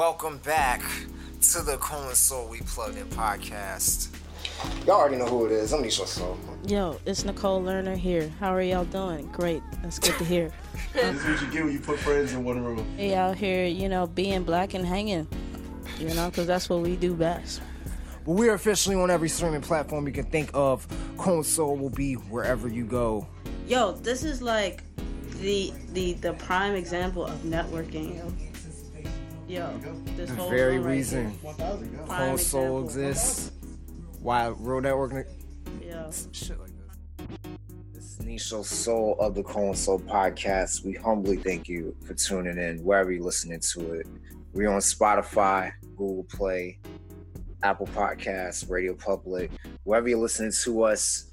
Welcome back to the Cole and Soul We Plugged In podcast. Y'all already know who it is. I'm Nisha Soul. Yo, it's Nicole Lerner here. How are y'all doing? Great. That's good to hear. this is what you get when you put friends in one room. Hey, out here, you know, being black and hanging, you know, because that's what we do best. Well, we're officially on every streaming platform you can think of. Cole and Soul will be wherever you go. Yo, this is like the the the prime example of networking. Yo, yo this The whole very right reason here. Soul exists, why Real Network, Yo. shit like this. This is Nisha Soul of the Cole and Soul podcast. We humbly thank you for tuning in wherever you're listening to it. We're on Spotify, Google Play, Apple Podcasts, RadioPublic, wherever you're listening to us.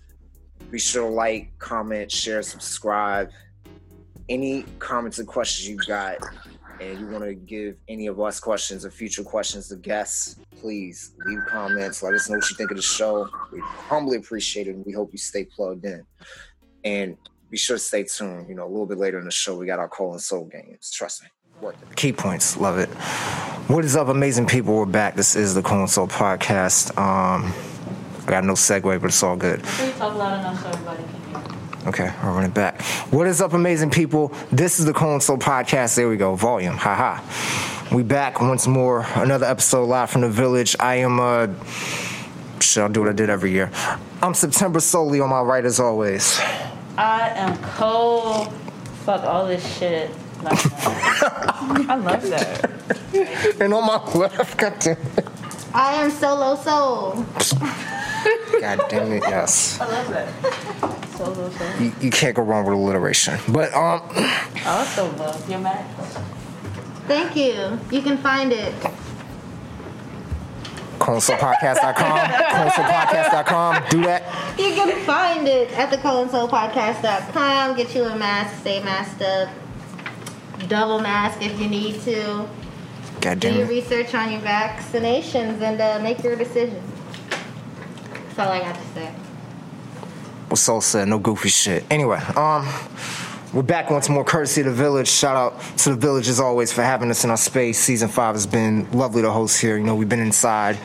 Be sure to like, comment, share, subscribe. Any comments and questions you've got, and you want to give any of us questions or future questions to guests, please leave comments. Let us know what you think of the show. We humbly appreciate it, and we hope you stay plugged in. And be sure to stay tuned. You know, a little bit later in the show, we got our Cole and Soul games. Trust me. Worth it. Key points, love it. What is up, amazing people? We're back. This is the Cole and Soul podcast. Um, I got no segue, but it's all good. Can you talk loud enough so everybody can hear? Okay, I'll run it back. What is up, amazing people? This is the Cole and Soul podcast. There we go, volume. Haha. We back once more. Another episode live from the village. I am uh shit, I'll do what I did every year. I'm September solely on my right as always. I am cold. Fuck all this shit. I love that. And on my left, god damn it. I am Solo Soul. God damn it, yes. I love that. So, so, so. You, you can't go wrong with alliteration. But um I also love your match. Thank you. You can find it. ColeandSoulPodcast.com. ColeandSoulPodcast.com. Do that. You can find it at the Podcast.com. Get you a mask, stay masked up. Double mask if you need to. God Do your research on your vaccinations and uh, make your decision. That's all I got to say. What Soul said, no goofy shit. Anyway, um, we're back once more, courtesy of the village. Shout out to the village as always for having us in our space. Season five has been lovely to host here. You know, we've been inside,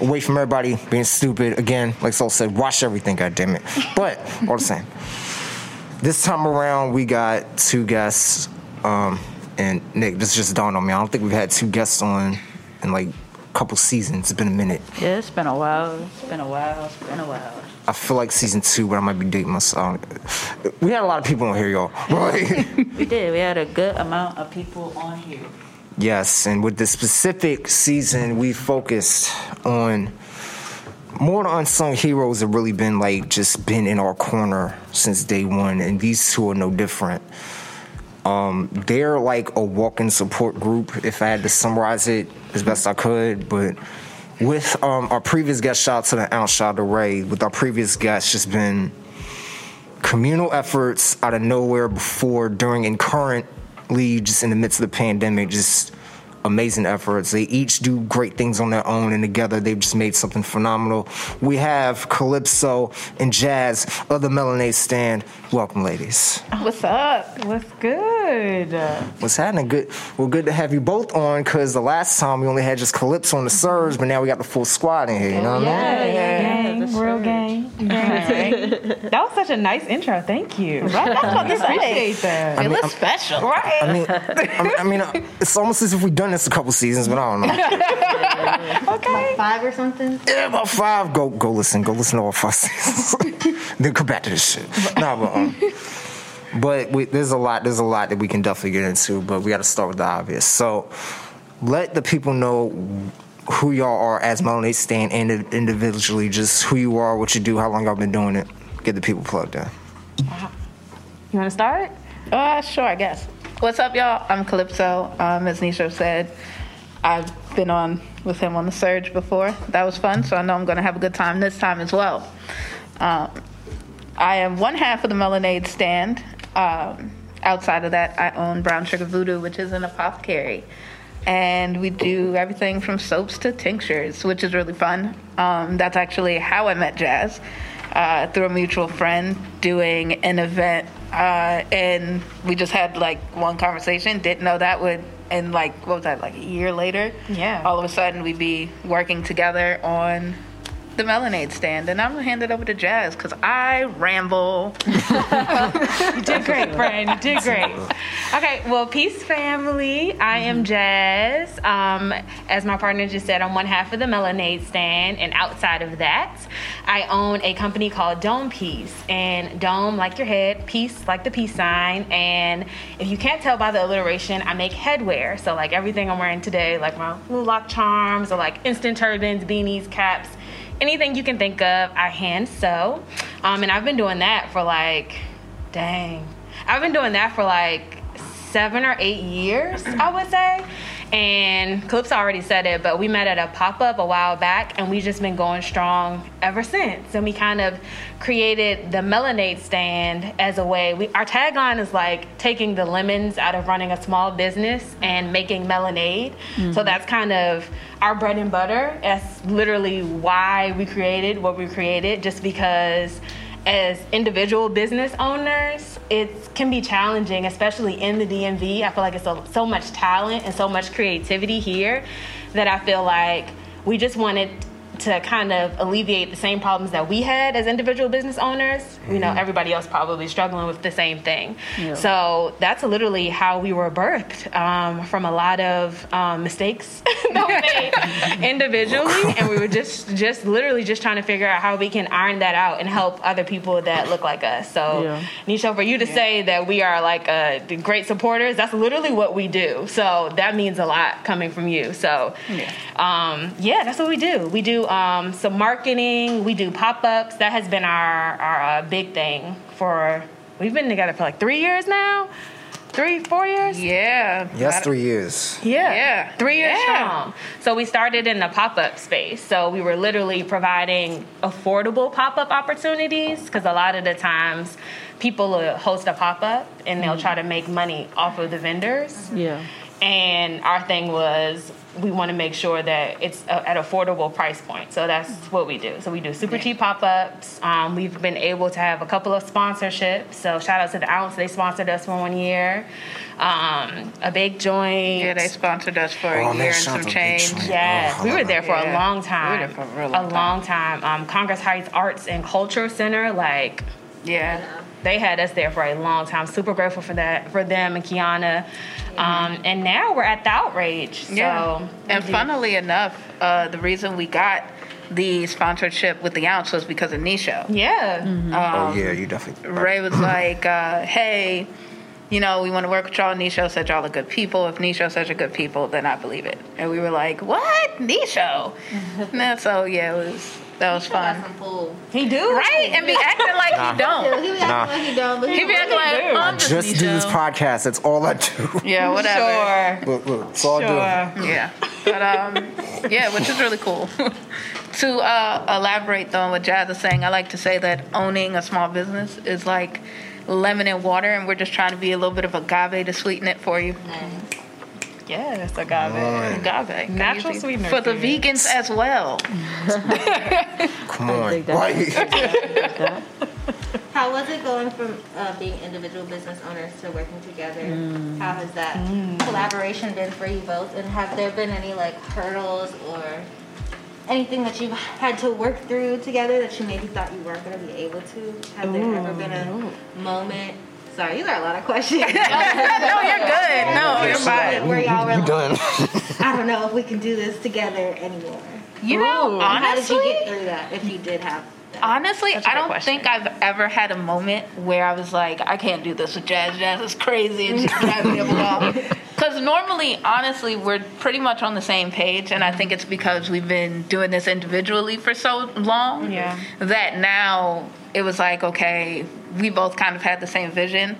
away from everybody being stupid. Again, like Soul said, watch everything, god damn it. But all the same. This time around, we got two guests. Um, and Nick, this just dawned on me. I don't think we've had two guests on in like a couple seasons. It's been a minute. Yeah, it's been a while. It's been a while. It's been a while. I feel like season two, but I might be dating myself. We had a lot of people on here, y'all. Right? We did. We had a good amount of people on here. yes, and with the specific season, we focused on more the unsung heroes have really been like just been in our corner since day one, and these two are no different. Um, they're like a walk-in support group, if I had to summarize it as best I could. But with um, our previous guest, shout out to the ounce, shout out to Ray. With our previous guests, just been communal efforts out of nowhere before, during, and currently just in the midst of the pandemic, just amazing efforts. They each do great things on their own, and together they've just made something phenomenal. We have Calypso and Jaz of the Melanade Stand. Welcome, ladies. Oh, what's up? What's good? What's happening? Good. Well, good to have you both on because the last time we only had just Calypso on the Surge, but now we got the full squad in here. You oh, know what I mean? Yeah, yeah, Gang, the real surge. gang. gang. that was such a nice intro. Thank you. Right? That's what I appreciate that. I mean, I'm- special. right? I mean, I mean, I mean, uh, it's almost as if we've done this a couple seasons, but I don't know. okay. Five or something? Yeah, about five. Go, go listen. Go listen to all five seasons. then come back to this shit. Nah, but um, but we, there's a lot. There's a lot that we can definitely get into. But we got to start with the obvious. So, let the people know who y'all are as Melanade Stand and individually, just who you are, what you do, how long y'all been doing it. Get the people plugged in. You want to start? Uh, sure, I guess. What's up, y'all? I'm Calypso. Um, as Nisha said, I've been on with him on the Surge before. That was fun, so I know I'm going to have a good time this time as well. Um, I am one half of the Melanade stand. Um, outside of that, I own Brown Sugar Voodoo, which is an apothecary. And we do everything from soaps to tinctures, which is really fun. Um, that's actually how I met Jaz uh, through a mutual friend doing an event. Uh, and we just had like one conversation, didn't know that would and like what was that like a year later? Yeah. All of a sudden we'd be working together on the Melanade stand, and I'm gonna hand it over to Jaz because I ramble. You did great, friend. You did great. Okay, well, peace, family. I am Jaz. Um, as my partner just said, I'm one half of the Melanade stand, and outside of that, I own a company called Dome Peace. And Dome, like your head, peace, like the peace sign. And if you can't tell by the alliteration, I make headwear. So, like everything I'm wearing today, like my little lock charms, or like instant turbans, beanies, caps anything you can think of, I hand sew. Um, and I've been doing that for like, dang, I've been doing that for like seven or eight years, I would say. And Clips already said it, but we met at a pop up a while back, and we've just been going strong ever since. And we kind of created the Melanade stand as a way. We, our tagline is like taking the lemons out of running a small business and making Melanade. So mm-hmm. that's kind of our bread and butter. That's literally why we created what we created, just because as individual business owners, it can be challenging, especially in the DMV. I feel like it's so, so much talent and so much creativity here that I feel like we just wanted to kind of alleviate the same problems that we had as individual business owners. You know, everybody else probably struggling with the same thing. So that's literally how we were birthed um, from a lot of um, mistakes that we made individually, and we were just just literally just trying to figure out how we can iron that out and help other people that look like us. So, Yeah. Nisha, for you to say that we are like uh, great supporters, that's literally what we do. So that means a lot coming from you. So, um, yeah, that's what we do. We do um, some marketing. We do pop ups. That has been our our uh, big thing for. We've been together for like three years now. Three, four years. Yeah. Yes, three years. Yeah. Yeah. Three years Yeah. strong. So we started in the pop up space. So we were literally providing affordable pop up opportunities because a lot of the times people will host a pop up and they'll try to make money off of the vendors. Yeah. And our thing was we want to make sure that it's a, at an affordable price point. So that's what we do. So we do super cheap pop ups. Um, we've been able to have a couple of sponsorships. So shout out to the Ounce. They sponsored us for one year. Um, a big joint. Yeah, they sponsored us for Oh, a year and some change. Joint. Yes, Oh, we were there for a Yeah. long We were time. there for a real a long long time. Um, Congress Heights Arts and Culture Center, like Yeah. They had us there for a long time. Super grateful for that, for them and Kiana. Um, and now we're at the Outrage. So Yeah. And we funnily enough, uh, the reason we got the sponsorship with the ounce was because of Nisha. yeah, oh yeah, you definitely. Ray was like, uh, hey, you know, we want to work with y'all. Nisho said y'all are good people. If Nisho says you're good people, then I believe it. And we were like, what? Nisho? and then, so, yeah, it was, that was Got fun. some fool. he do Right? And be acting like he don't. he be acting Nah. like he don't, but He be acting like, do. I'm just, Just do this Nisho. podcast. That's all I do. Yeah, whatever. Sure. look, look, it's all I do. Sure. Yeah. But um, yeah, which is really cool. to uh, elaborate though on what Jaz is saying, I like to say that owning a small business is like lemon and water, and we're just trying to be a little bit of agave to sweeten it for you. Yes, agave. Agave, Natural Easy. sweetener for the vegans as well. Come on. dig that. Why? How was it going from uh, being individual business owners to working together? Mm. How has that collaboration been for you both? And have there been any like hurdles or anything that you've had to work through together that you maybe thought you weren't going to be able to? Have there ever been a moment? Sorry, these are a lot of questions. no, you're good. No, you're fine. Where y'all were You like, done? I don't know if we can do this together anymore. You know, And How did you honestly, get through that if you did have that? Honestly, That's a I great don't question. think I've ever had a moment where I was like, I can't do this with Jaz. Jaz is crazy and she's driving me up a wall. Because normally, honestly, we're pretty much on the same page, and I think it's because we've been doing this individually for so long Yeah. that now it was like, okay, we both kind of had the same vision.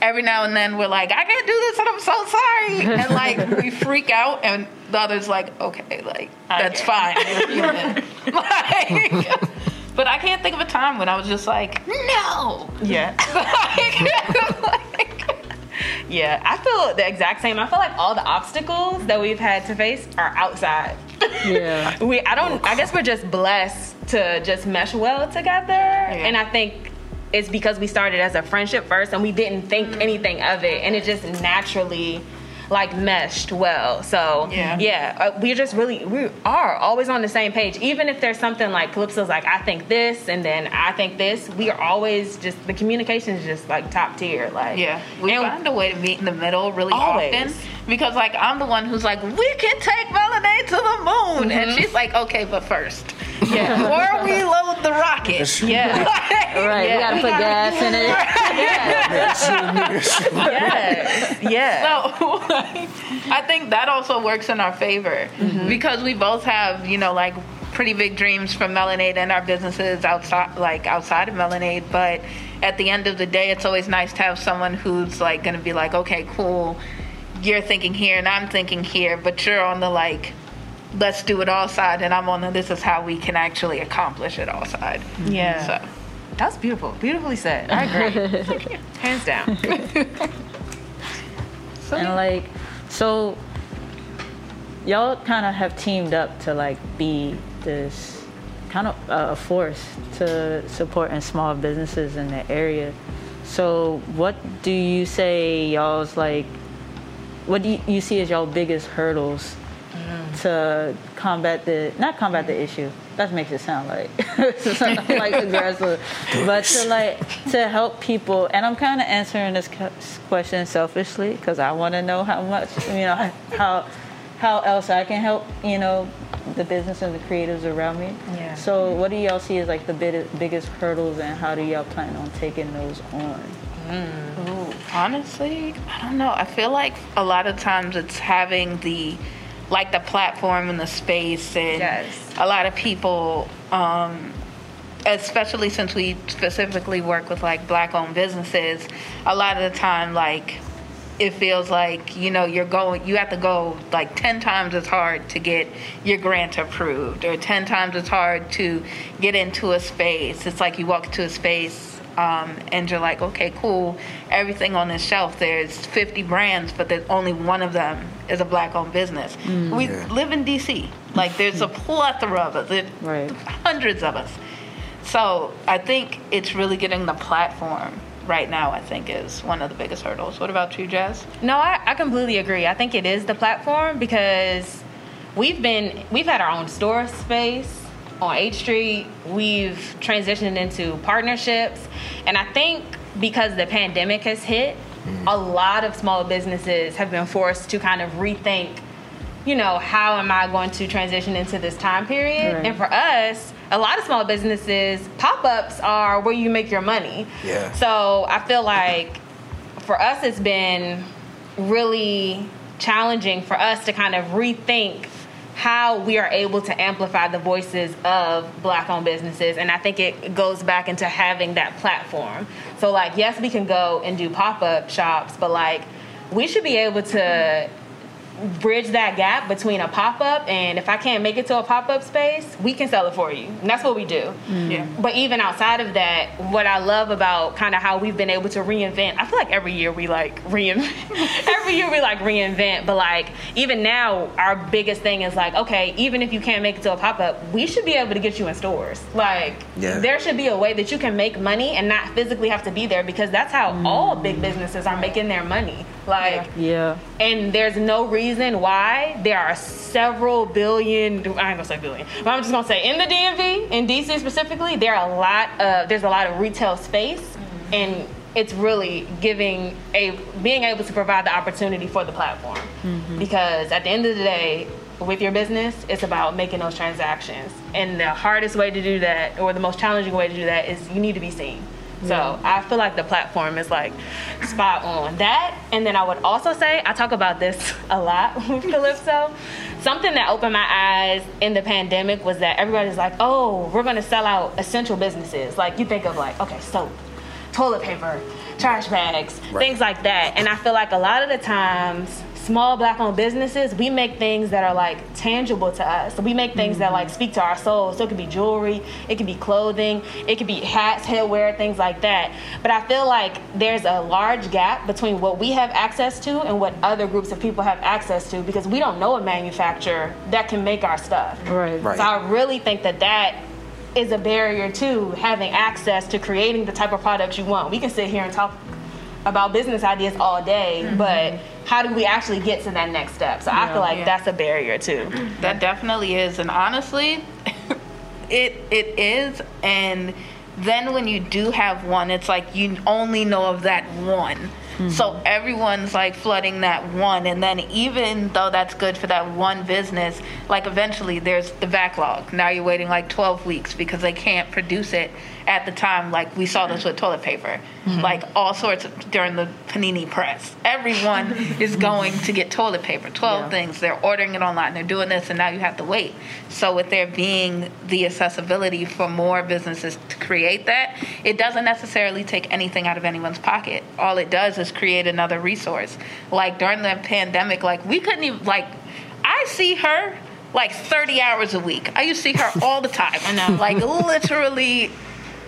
Every now and then we're like, I can't do this, and I'm so sorry, and like we freak out, and the other's like, okay, like that's fine, like, but I can't think of a time when I was just like, no. Yeah. Like, Yeah, I feel the exact same. I feel like all the obstacles that we've had to face are outside. Yeah. we I don't I guess we're just blessed to just mesh well together. And I think it's because we started as a friendship first and we didn't think anything of it. And it just naturally like meshed well. So Yeah. yeah, uh, we're just really we are always on the same page. Even if there's something like Calypso's like I think this and then I think this, we are always just the communication is just like top tier. Like Yeah, we and- find a way to meet in the middle really Always. often because, like, I'm the one who's like, we can take Melanade to the moon, and she's like, okay, but first, yeah. or we load the rocket. Yeah. Right, we gotta put gas in it. yes. Yeah. So I think that also works in our favor mm-hmm. because we both have, you know, like pretty big dreams for Melanade and our businesses outside, like outside of Melanade. But at the end of the day, it's always nice to have someone who's like going to be like, okay, cool, you're thinking here and I'm thinking here, but you're on the like, let's do it all side, and I'm on the this is how we can actually accomplish it all side. Mm-hmm. Yeah. So. That's beautiful. Beautifully said. I agree. Hands down. and like so y'all kind of have teamed up to like be this kind of uh, a force to support supporting small businesses in the area. So what do you say y'all's like what do you see as y'all biggest hurdles to combat the not combat the issue that makes it sound like like aggressive but to like to help people and i'm kind of answering this question selfishly because i want to know how much you know how how else i can help you know the business and the creatives around me Yeah. so what do y'all see as like the big, biggest hurdles and how do y'all plan on taking those on mm. Ooh, honestly, I don't know. I feel like a lot of times it's having the like the platform and the space and Yes. a lot of people um especially since we specifically work with like black owned businesses, a lot of the time like it feels like you know you're going you have to go like 10 times as hard to get your grant approved or 10 times as hard to get into a space it's like you walk into a space um, and you're like okay cool. Everything on this shelf there's 50 brands but there's only one of them is a black owned business we live in dc like there's a plethora of us. There's Right. hundreds of us. So i think it's really getting the platform right now i think is one of the biggest hurdles. What about you Jaz? No, I, I completely agree. I think it is the platform because we've been we've had our own store space on H Street. We've transitioned into partnerships, and I think because the pandemic has hit, mm. a lot of small businesses have been forced to kind of rethink. You know, how am I going to transition into this time period? Right. And for us, a lot of small businesses, pop ups are where you make your money. Yeah. So I feel like for us, it's been really challenging for us to kind of rethink how we are able to amplify the voices of black owned businesses and i think it goes back into having that platform. So like yes we can go and do pop-up shops but like we should be able to bridge that gap between a pop-up and if i can't make it to a pop-up space we can sell it for you and that's what we do mm. yeah but even outside of that, what I love about kind of how we've been able to reinvent, I feel like every year we like reinvent. every year we like reinvent, but like even now, our biggest thing is like, okay, even if you can't make it to a pop up, we should be able to get you in stores. Like, Yeah. there should be a way that you can make money and not physically have to be there because that's how all big businesses are making their money. Like, yeah and there's no reason why there are several billion I ain't gonna say billion but I'm just gonna say in the DMV in DC specifically there are a lot of there's a lot of retail space and it's really giving a being able to provide the opportunity for the platform. Mm-hmm. Because at the end of the day with your business it's about making those transactions. And the hardest way to do that or the most challenging way to do that is you need to be seen so I feel like the platform is like spot on that. And then I would also say, I talk about this a lot with Calypso. Something that opened my eyes in the pandemic was that everybody's like, oh, we're gonna sell out essential businesses. Like you think of like, okay, soap, toilet paper, trash bags, things like that. And I feel like a lot of the times, small black owned businesses, we make things that are like tangible to us. We make things that like speak to our souls. So it could be jewelry, it could be clothing, it could be hats, headwear, things like that. But I feel like there's a large gap between what we have access to and what other groups of people have access to because we don't know a manufacturer that can make our stuff. right Right. So I really think that that is a barrier to having access to creating the type of products you want. We can sit here and talk about business ideas all day, mm-hmm. but how do we actually get to that next step? So I feel like Yeah. that's a barrier too. That definitely is, and honestly, it it is. And then when you do have one, it's like you only know of that one. Mm-hmm. So everyone's like flooding that one, and then even though that's good for that one business, like eventually there's the backlog. Now you're waiting like 12 weeks because they can't produce it at the time. Like we saw this with toilet paper, mm-hmm. like all sorts of during the panini press. Everyone is going to get toilet paper. 12 Yeah. things. They're ordering it online. They're doing this, and now you have to wait. So with there being the accessibility for more businesses to create that, it doesn't necessarily take anything out of anyone's pocket. All it does is create another resource. Like during the pandemic, like we couldn't even like. I see her like 30 hours a week. I used to see her all the time. I know. Like literally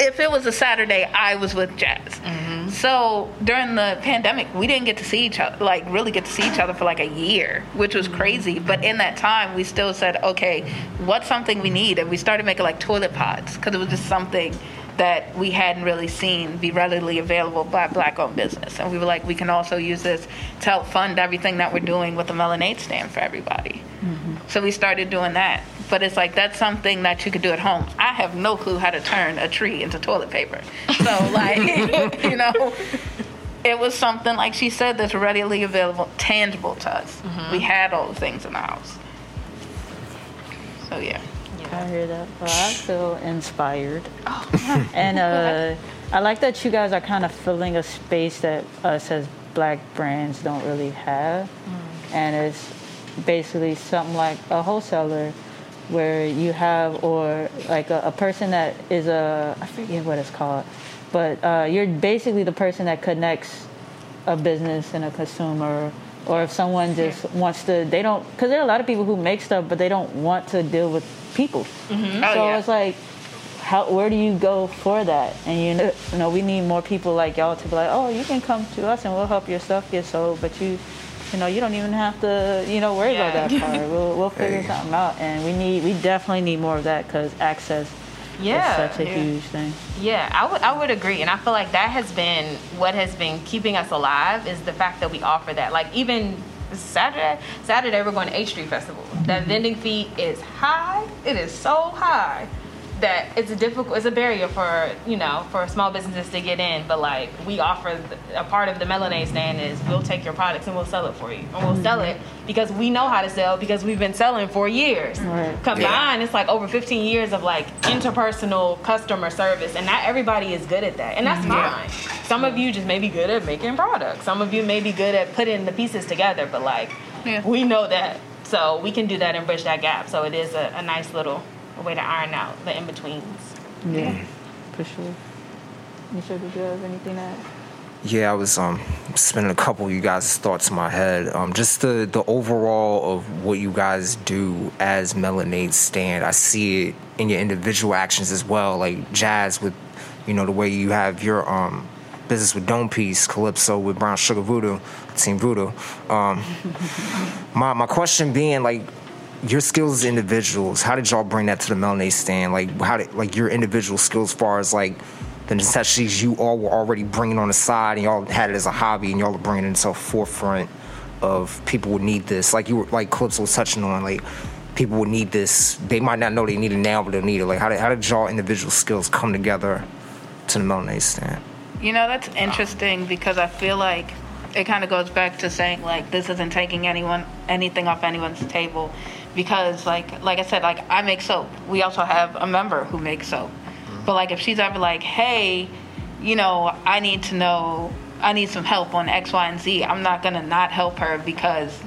if it was a Saturday, I was with Jaz. Mm-hmm. So during the pandemic, we didn't get to see each other, like really get to see each other for like a year, which was mm-hmm. crazy. But in that time, we still said, okay, what's something we need? And we started making like toilet pods because it was just something that we hadn't really seen be readily available by black owned business. And we were like, we can also use this to help fund everything that we're doing with the Melanade stand for everybody. Mm-hmm. So we started doing that. But it's like that's something that you could do at home. I have no clue how to turn a tree into toilet paper. So like you know, it was something like she said that's readily available, tangible to us. Mm-hmm. We had all the things in the house. So yeah. I hear that. Well, I feel inspired. and uh, I like that you guys are kind of filling a space that us as black brands don't really have. And it's basically something like a wholesaler where you have, or like a, a person that is a, I forget what it's called, but uh, you're basically the person that connects a business and a consumer or if someone just wants to they don't because there are a lot of people who make stuff but they don't want to deal with people mm-hmm. oh, so yeah. it's like how where do you go for that and you know, you know we need more people like y'all to be like oh you can come to us and we'll help your stuff get sold but you you know you don't even have to you know worry about that part we'll, we'll figure Hey. something out and we need we definitely need more of that because access Yeah. is such a huge thing Yeah, I would I would agree, and I feel like that has been what has been keeping us alive is the fact that we offer that. Like even Saturday, Saturday we're going to H Street Festival. That vending fee is high. It is so high that it's a difficult, it's a barrier for you know for small businesses to get in. But like we offer a part of the Melanade stand is we'll take your products and we'll sell it for you, and we'll sell it mm-hmm. because we know how to sell because we've been selling for years. Right. Combined, it's like over 15 years of like interpersonal customer service, and not everybody is good at that, and that's mm-hmm. fine. Some of you just may be good at making products. Some of you may be good at putting the pieces together, but like Yeah. we know that, so we can do that and bridge that gap. So it is a, a nice little way to iron out the in betweens. yeah for sure Nisha, did you have anything to add? Yeah, I was um spinning a couple of you guys' thoughts in my head. Um, just the the overall of what you guys do as Melanade Stand. I see it in your individual actions as well, like Jaz with, you know, the way you have your um business with Dome Peace, Calypso with Brown Sugar Voodoo, Team Voodoo. Um, my my question being like. Your skills as individuals, how did y'all bring that to the Melanade stand? Like, how did like your individual skills, as far as like the necessities you all were already bringing on the side and y'all had it as a hobby and y'all are bringing it into forefront of people would need this? Like you were like clips was touching on like people would need this. They might not know they need it now but they'll need it. Like how did, how did y'all individual skills come together to the Melanade stand? You know, that's interesting because I feel like it kind of goes back to saying like this isn't taking anyone anything off anyone's table because like like I said like I make soap. We also have a member who makes soap. But like if she's ever like, "Hey, you know, I need to know I need some help on X, Y, and Z." I'm not going to not help her because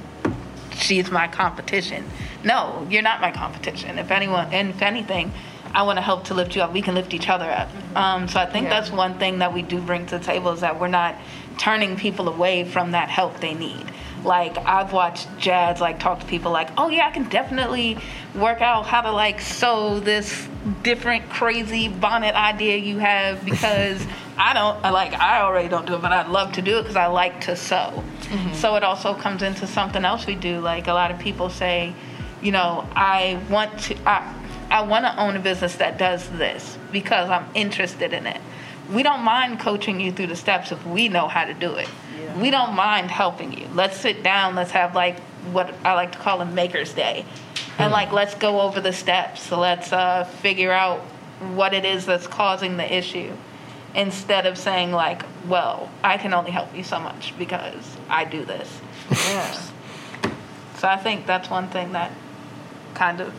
she's my competition. No, you're not my competition. If anyone, and if anything, I want to help to lift you up. We can lift each other up. Um, so I think that's one thing that we do bring to the table is that we're not turning people away from that help they need. Like I've watched Jaz like talk to people like, oh yeah, I can definitely work out how to like sew this different crazy bonnet idea you have because I don't like I already don't do it, but I'd love to do it because I like to sew. Mm-hmm. So it also comes into something else we do. Like a lot of people say, you know, I want to I, I want to own a business that does this because I'm interested in it. We don't mind coaching you through the steps if we know how to do it. We don't mind helping you. Let's sit down. Let's have like what I like to call a maker's day, and like let's go over the steps. So let's uh, figure out what it is that's causing the issue, instead of saying like, well, I can only help you so much because I do this. Yeah. So I think that's one thing that kind of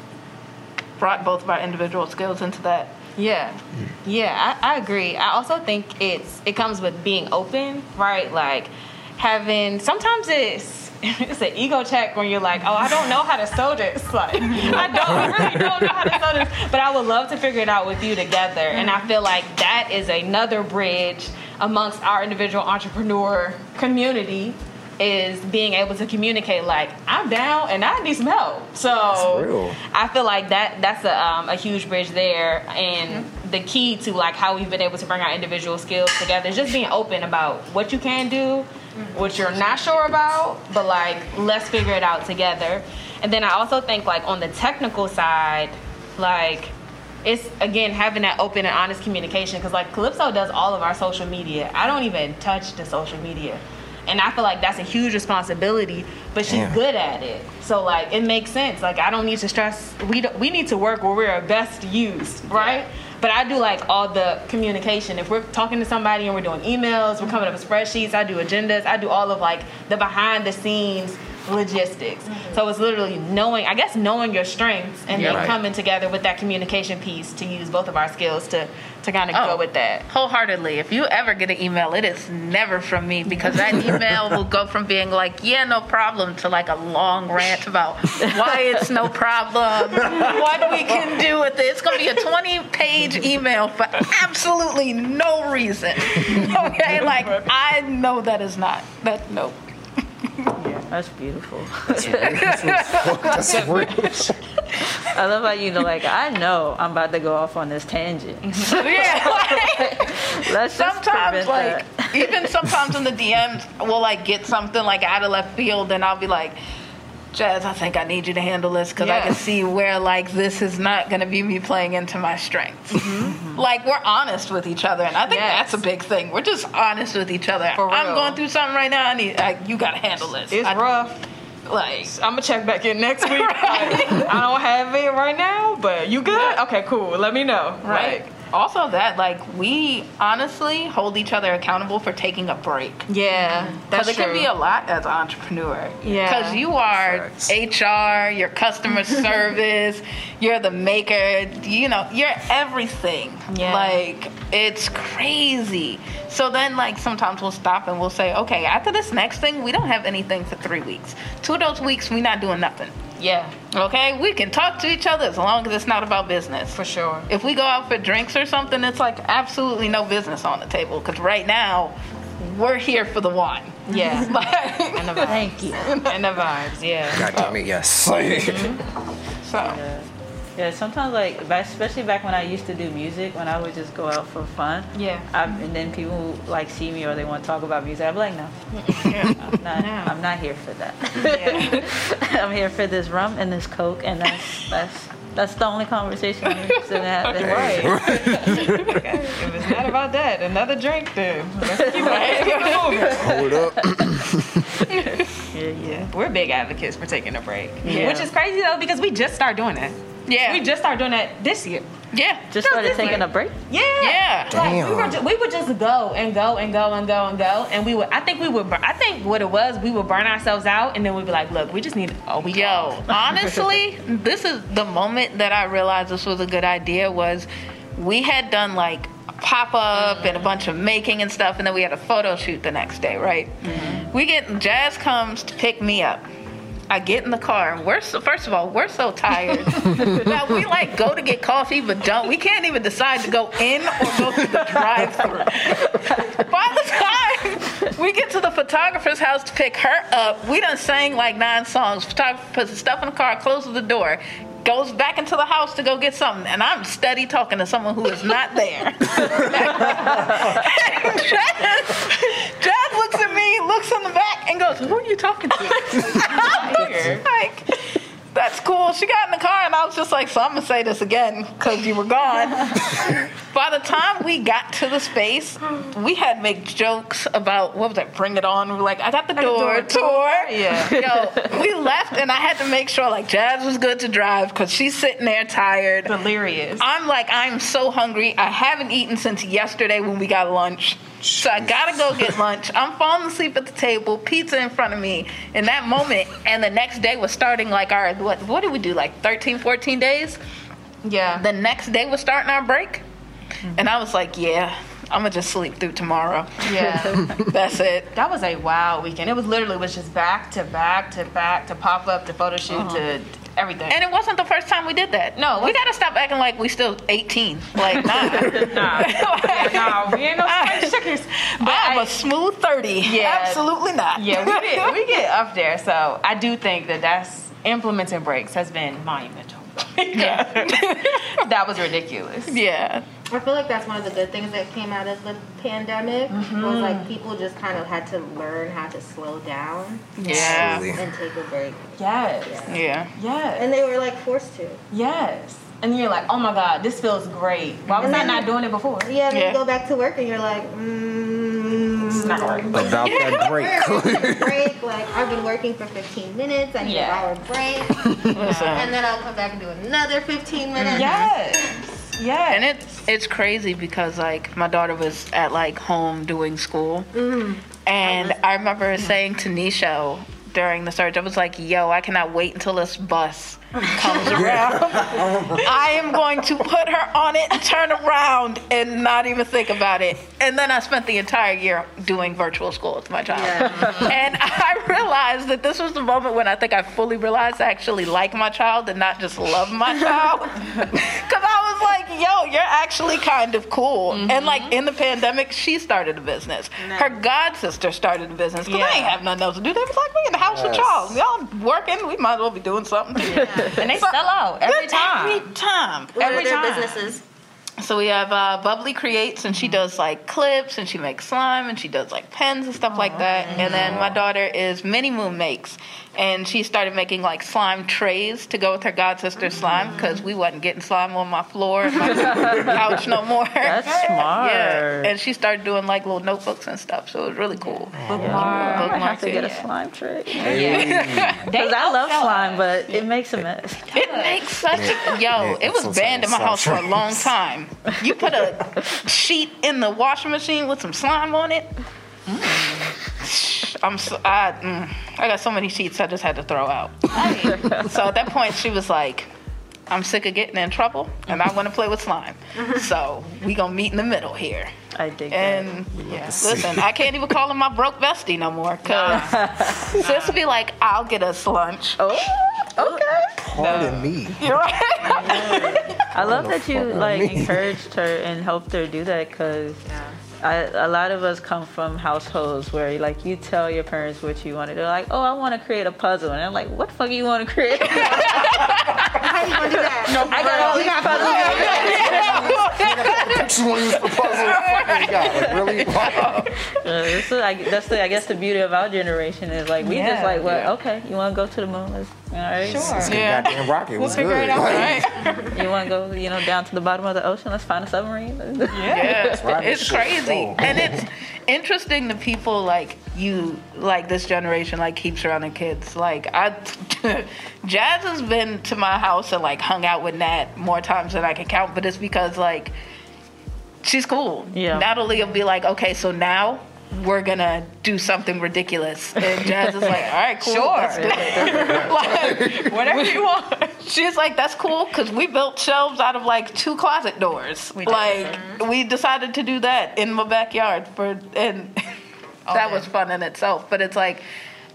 brought both of our individual skills into that. Yeah, yeah, I, I agree. I also think it's it comes with being open, right? Like having sometimes it's it's an ego check when you're like, oh, I don't know how to sew this. Like I don't really don't know how to sew this, but I would love to figure it out with you together. And I feel like that is another bridge amongst our individual entrepreneur community is being able to communicate like I'm down and I need some help. So I feel like that that's a, um, a huge bridge there, and the key to like how we've been able to bring our individual skills together is just being open about what you can do, what you're not sure about, but like let's figure it out together. And then I also think like on the technical side, like it's again having that open and honest communication because like Calypso does all of our social media. I don't even touch the social media. And I feel like that's a huge responsibility, but she's Damn. good at it. So like it makes sense. Like I don't need to stress. We don't, we need to work where we're best used, right? But I do like all the communication. If we're talking to somebody and we're doing emails, we're coming up with spreadsheets. I do agendas. I do all of like the behind the scenes logistics. Mm-hmm. So it's literally knowing, I guess, knowing your strengths and Yeah. then Right. coming together with that communication piece to use both of our skills to to kind of Oh. go with that. Wholeheartedly. If you ever get an email, it is never from me because that email will go from being like, yeah, no problem, to like a long rant about why it's no problem, what we can do with it. It's going to be a 20 page email for absolutely no reason. Okay? Like, I know that is not. That, no. Yeah, that's beautiful. That's real. I love how you know, like, I know I'm about to go off on this tangent. Yeah. like- Let's just sometimes like that. even sometimes in the DMs we'll like get something like out of left field and I'll be like Jaz, I think I need you to handle this because I can see where like this is not going to be me playing into my strengths. Mm-hmm. Mm-hmm. Like we're honest with each other, and I think Yes. that's a big thing. We're just honest with each other. I'm going through something right now. I need I, you got to handle this. It's I- rough. Like I'm gonna check back in next week. Right. I don't have it right now, but you good? Okay, cool. Let me know. right. Like, also, that like we honestly hold each other accountable for taking a break. yeah, that's Because it true. can be a lot as an entrepreneur. Yeah. Because you are HR, your customer service, you're the maker, you know, you're everything. Yeah. Like, it's crazy. So then, like, sometimes we'll stop and we'll say, okay, after this next thing, we don't have anything for three weeks. Two of those weeks, we're not doing nothing. Yeah, Okay? We can talk to each other as long as it's not about business. for sure. If we go out for drinks or something, it's like absolutely no business on the table. Because right now, we're here for the wine. Yeah, Like, and the vibes. Thank you. And the vibes. Yeah. God damn it, yes. so, mm-hmm. Yeah. Yeah, sometimes like, especially back when I used to do music, when I would just go out for fun. Yeah. I, and then people like see me or they want to talk about music. I'm like, no, yeah. I'm not. No. I'm not here for that. Yeah. I'm here for this rum and this coke, and that's that's that's the only conversation I'm interested in having. Right. okay. If it's not about that, another drink then. Let's keep it, let's keep it moving. Hold up. Yeah, yeah. We're big advocates for taking a break. Yeah. Which is crazy though because we just started doing that. Yeah. We just started doing that this year. yeah. Just started taking a break. Yeah. Yeah. Like we, were Damn. ju- we would just go and go and go and go and go, and we would. I think we would. bur- I think what it was, we would burn ourselves out, and then we'd be like, "Look, we just need a week Yo, off." honestly, this is the moment that I realized this was a good idea was we had done like a pop-up and a bunch of making and stuff and then we had a photo shoot the next day, right? Mm-hmm. We get Jaz comes to pick me up. I get in the car and we're so, first of all we're so tired that we like go to get coffee but don't we can't even decide to go in or go to the drive-through. By the time we get to the photographer's house to pick her up, we done sang like nine songs. Photographer puts the stuff in the car, closes the door, goes back into the house to go get something, and I'm steady talking to someone who is not there. Jaz, Jaz looks at me, looks in the back, and goes, "Who are you talking to?" I was like, "That's cool." She got in the car, and I was just like, so I'm gonna say this again because you were gone. By the time we got to the space, we had make jokes about what was that? Bring it on. We were like, I got the door, tour. Yeah. Yo, we left and I had to make sure like Jaz was good to drive because she's sitting there tired. Delirious. I'm like, I'm so hungry. I haven't eaten since yesterday when we got lunch. So I gotta go get lunch. I'm falling asleep at the table, pizza in front of me in that moment. And the next day was starting like our, what, what did we do, like 13, 14 days? Yeah. The next day was starting our break. Mm-hmm. And I was like, yeah, I'm gonna just sleep through tomorrow. yeah. That's it. That was a wild weekend. It was literally was just back to back to back to pop up to photo shoot to uh-huh. Everything. And it wasn't the first time we did that. No, we gotta stop acting like we still 18. Like, nah. nah, yeah, nah, we ain't no spring chickens. But I'm I- a smooth 30. Yeah. Absolutely not. yeah, we get we get up there. So I do think that that's implementing breaks has been monumental. that was ridiculous. yeah. I feel like that's one of the good things that came out of the pandemic Mm-hmm. was like people just kind of had to learn how to slow down Yeah. And take a break. Yes. Yeah. Yes. And they were like forced to. yes. And you're like, oh my God, this feels great. Why was I not doing it before? Yeah, then Yeah. you go back to work and you're like, mm, It's not working. About that break. break. Like I've been working for 15 minutes. I need Yeah. an hour break, and then I'll come back and do another 15 minutes. Yes. Yes. And it's it's crazy because like my daughter was at like home doing school, mm-hmm. and I remember saying to Nisha during the search, I was like, "Yo, I cannot wait until this bus comes around. I am going to put her on it, and turn around, and not even think about it." And then I spent the entire year doing virtual school with my child, and I realized that this was the moment when I think I fully realized I actually like my child and not just love my child, because I was like, "Yo, you're actually kind of cool." And mm-hmm. like in the pandemic, she started a business. Her god sister started a business because they ain't Yeah. have nothing else to do. They was like, "We in the house with Yes. y'all. Y'all working? We might as well be doing something." too." And they sell out every time. Every time. What are Every their time. businesses? So we have uh, Bubbly Creates, and she does like clips, and she makes slime, and she does like pens and stuff like that. And then my daughter is Mini Moon Makes, and she started making like slime trays to go with her god sister slime because we wasn't getting slime on my floor and my couch no more. That's smart. Yeah, and she started doing like little notebooks and stuff, so it was really cool. I have to get a slime tray. Yeah. Because I love slime, but it makes a mess. It makes such a yo. It was banned in my house for a long nice. You put a sheet in the washing machine with some slime on it. I'm so, I, mm, I got so many sheets I just had to throw out. so at that point, she was like, "I'm sick of getting in trouble, and I want to play with slime. So we gonna meet in the middle here." I dig that. And yeah, listen, I can't even call him my broke bestie no more. Cause sis would be like, "I'll get us lunch." Oh, okay. Pardon me. You're right. I love that you like me. encouraged her and helped her do that because a lot of us come from households where like you tell your parents what you want to do. Like, oh, I want to create a puzzle, and I'm like, what the fuck you want to create? How you gonna do that? No, I got all these puzzles. What you want to use for puzzle? Fucking God, like, really? Wow. Uh, this is, I, that's the, I guess the beauty of our generation is like we Yeah. just like well okay you want to go to the moon let's all right Sure. Yeah. Goddamn rocket was figure good. it out, Like, you want to go you know down to the bottom of the ocean let's find a submarine Yeah, right. it's crazy, and it's interesting The people like you, like this generation, like keeps surrounding kids. Like I, Jaz has been to my house and like hung out with Nat more times than I can count, but it's because like she's cool. Yeah. Natalie will be like, okay, so now. We're gonna do something ridiculous, and Jaz is like, "All right, cool, Sure. let's do it." like, Whatever you want. She's like, that's cool because we built shelves out of like two closet doors. We did. like mm-hmm. we decided to do that in my backyard for, and that oh, was fun in itself. But it's like,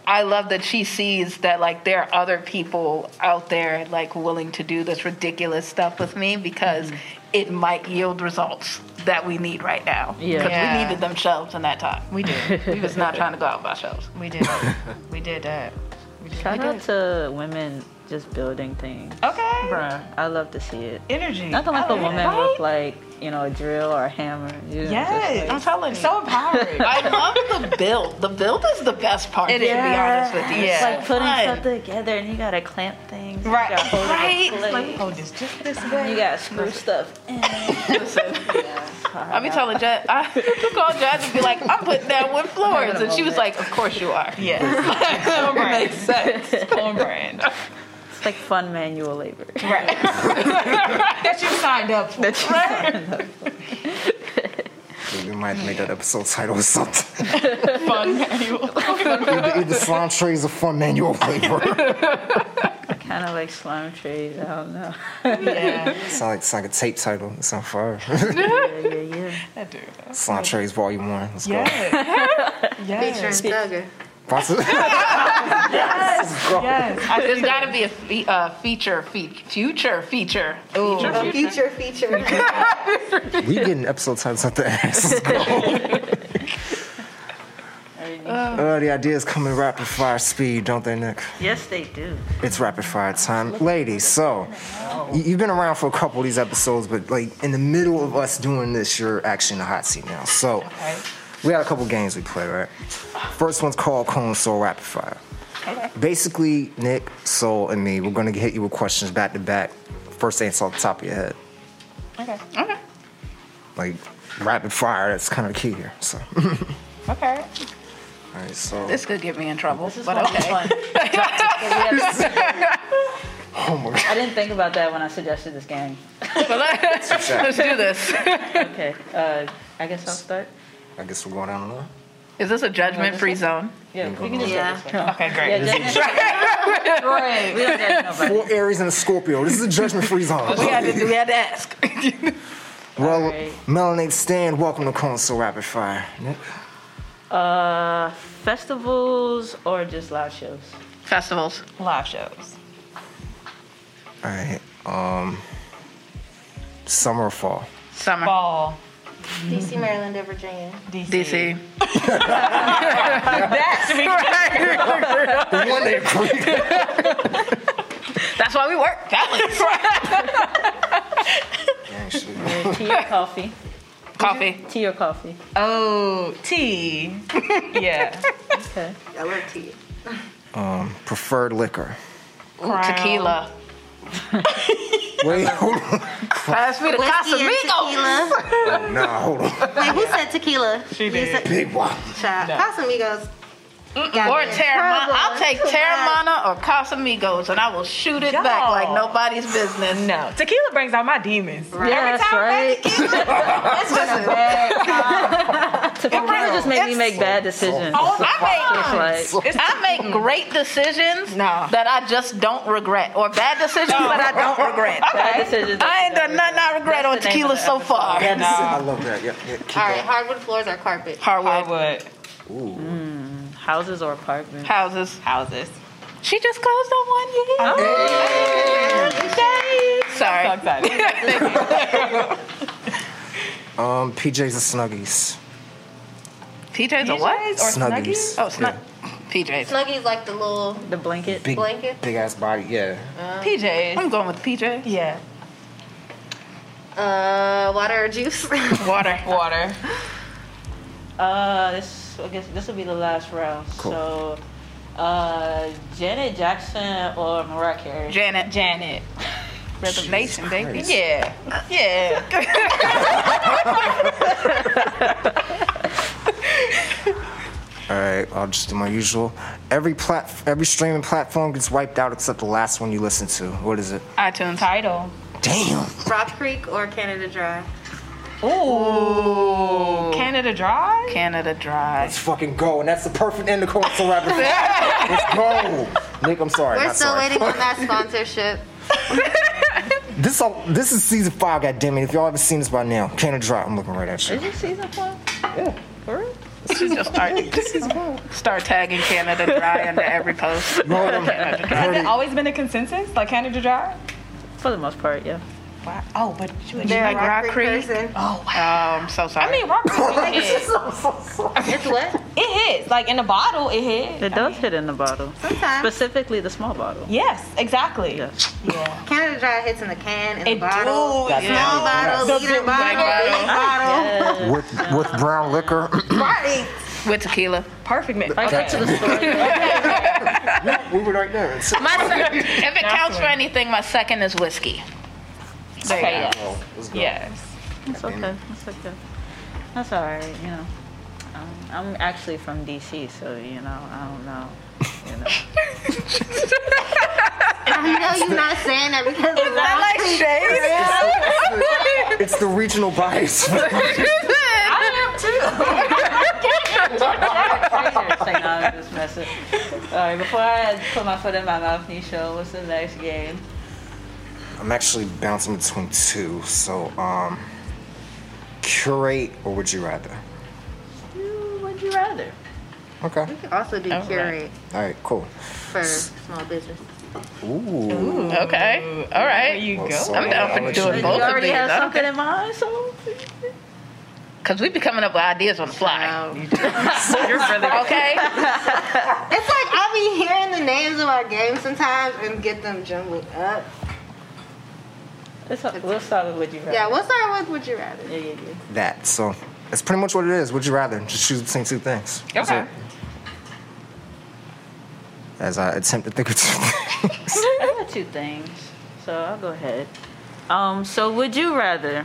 I love that she sees that like there are other people out there like willing to do this ridiculous stuff with me because mm-hmm. it might yield results that we need right now. Yeah. because Yeah. we needed them shelves in that time. We did. We was not trying to go out by shelves. We did. We did that. We did. shout we out did. to women just building things Okay. bruh I love to see it Energy. nothing like I a love it. woman Right? with like you know a drill or a hammer you know, Yes. like- I'm telling you. So empowering. I love the build. The build is the best part. It to is. be honest with you. Yeah. It's like putting Fun. something together and you gotta clamp things things. You Right. gotta hold Right. place. Like, hold this just this way. You gotta screw stuff in. Listen, I be telling Jaz, I call Jaz and be like, I'm putting down wood floors. And she was like, Of course you are. Yes. Cornbread. Makes sense. Cornbread. It's like fun manual labor. Right. that you signed up for. right? We might make that episode title or something. Fun manual. either, either slime trays or fun manual labor. Kind of like slime trays. I don't know. Yeah. Sound like, sound like a tape title. It's on fire. Yeah, yeah, yeah. I do. slime trays volume one. Let's go. Yes. yes. Featuring Thugger. Possibly. Yes. I There's see got to be a fe- uh, feature, fe- future feature. Feature, A future feature. we getting episode titles at the ass. Let's go. Uh, the ideas come in rapid fire speed, don't they, Nick? Yes, they do. It's rapid fire time. Ladies, so you- you've been around for a couple of these episodes, but like in the middle of us doing this, you're actually in the hot seat now. So we had a couple games we played, right? First one's called Cole and Soul Rapid Fire. Basically, Nick, Soul, and me, we're gonna hit you with questions back to back. First answer off the top of your head. Okay. Okay. Like rapid fire, that's kind of key here. So, Okay. right, so This could get me in trouble, This is but gonna okay. fun. oh my god, I didn't think about that when I suggested this game. But let's, let's do this. Okay, uh, I guess I'll start. I guess we're going down the line. Is this a judgment free zone? Yeah, we can just Yeah. this one. Okay, great. Yeah, judgment. Great. We don't judge nobody. Four Aries and a Scorpio. This is a judgment-free zone. We had to, we had to ask. Well, Alright. Melanade Stand, welcome to Cole and Soul Rapid Fire. Nick? Uh, festivals or just live shows? Festivals. Live shows. All right. Um, summer or fall? Summer. Fall. DC, Maryland, and Virginia. DC. DC. That's One day agree. That's why we work. Balance. Actually, Tea or coffee? Coffee. Tea or coffee? Oh, tea. Yeah. Okay. I love tea. um, preferred liquor. Crown. Tequila. Wait, hold on. Pass me the Whiskey and Casamigos. tequila. Nah, hold on. Wait, who said tequila? She You did. said- Big wow. Child. Casamigos. Or Got me in Teremana. I'll take Too. Teremana or Casamigos and I will shoot it back Y'all. like nobody's business. No. Tequila brings out my demons. Right. Every That's time right. have tequila, it's just a bad Tequila just make me make bad decisions. Oh, I It's like, make, I make great decisions No. that I just don't regret, or bad decisions that I don't regret. bad decisions. I ain't done nothing I regret on That's the tequila so episode. far. Yeah, I love that. Yeah, yeah. Keep All right, going. hardwood floors or carpet? Hardwood Hardwood. Mm. Houses or apartments? houses. Houses. She just closed on one. You Sorry. So excited. Um, PJs or Snuggies? PJ's a what? PJs or Snuggies. Oh, snug. PJs. Snuggies like the little The blanket? Big, blanket. big ass body. Yeah. PJs. I'm going with PJs. Yeah. Uh, water or juice? Water. Water. Uh, this I guess this will be the last round. Cool. So, uh, Janet Jackson or Mariah Carey? Janet. Janet. Resignation, baby. Christ. Yeah. Yeah. All right, I'll just do my usual. Every plat, every streaming platform gets wiped out except the last one you listen to. What is it? iTunes. Tidal. Damn. Rock Creek or Canada Dry? Ooh. Canada Dry? Canada Dry. Let's fucking go, and that's the perfect end to Cole and Soul Rapid Fire. Let's go. Nick, I'm sorry. We're still sorry. waiting on that sponsorship. This all, this is season five. God damn it! If y'all haven't seen this by now, Canada Dry. I'm looking right at you. Is it season one? For real? She just start, start tagging Canada Dry under every post. You heard him? Canada Dry. Has it it? always been a consensus? Like Canada Dry? For the most part, yeah. Wow. Oh, but you, They're like a Rock, Rock Creek, Creek? person. Oh, wow. Oh, I'm so sorry. I mean, Rock Creek it hits. It's what? It hits. Like in the bottle, it hits. It does hit in the bottle. Sometimes. Specifically the small bottle. Yes, exactly. Yes. Yeah. Canada Dry hits in the can, in It the bottle. do. Small bottle, The liter bottle, bottle. big bottle. With with brown liquor. Right. With tequila. Perfect mix. Like Okay. to the story. we were right there. It's- My se- if it counts for anything, my second is whiskey. There you Okay, go. yes. Oh, let's go. Yes. It's okay. It's okay. That's all right. You know, um, I'm actually from DC, so you know, I don't know. You know. I know you're not saying that because of that. I like shade. It's the regional bias. Say, no, I'm just messing. All right, before I put my foot in my mouth, Nisha, what's the next game? I'm actually bouncing between two. So, um, curate or would you rather? Ooh, Would you rather? Okay. We could also do All right. curate All right. Cool. for small business. Ooh. Okay. All right. There you Well, go. so I'm down for let doing you- both You of already these. have something in mind, so Because we be coming up with ideas on the fly. Wow. You're really Okay? It's like I'll be hearing the names of our games sometimes and get them jumbled up. Let's, we'll start with would you rather. Yeah, we'll start with Would You Rather. Yeah, yeah, yeah. That. So, that's pretty much what it is. Would you rather? Just choose between two things. That's Okay. it. As I attempt to think of two things. I got two things, so I'll go ahead. Um, so would you rather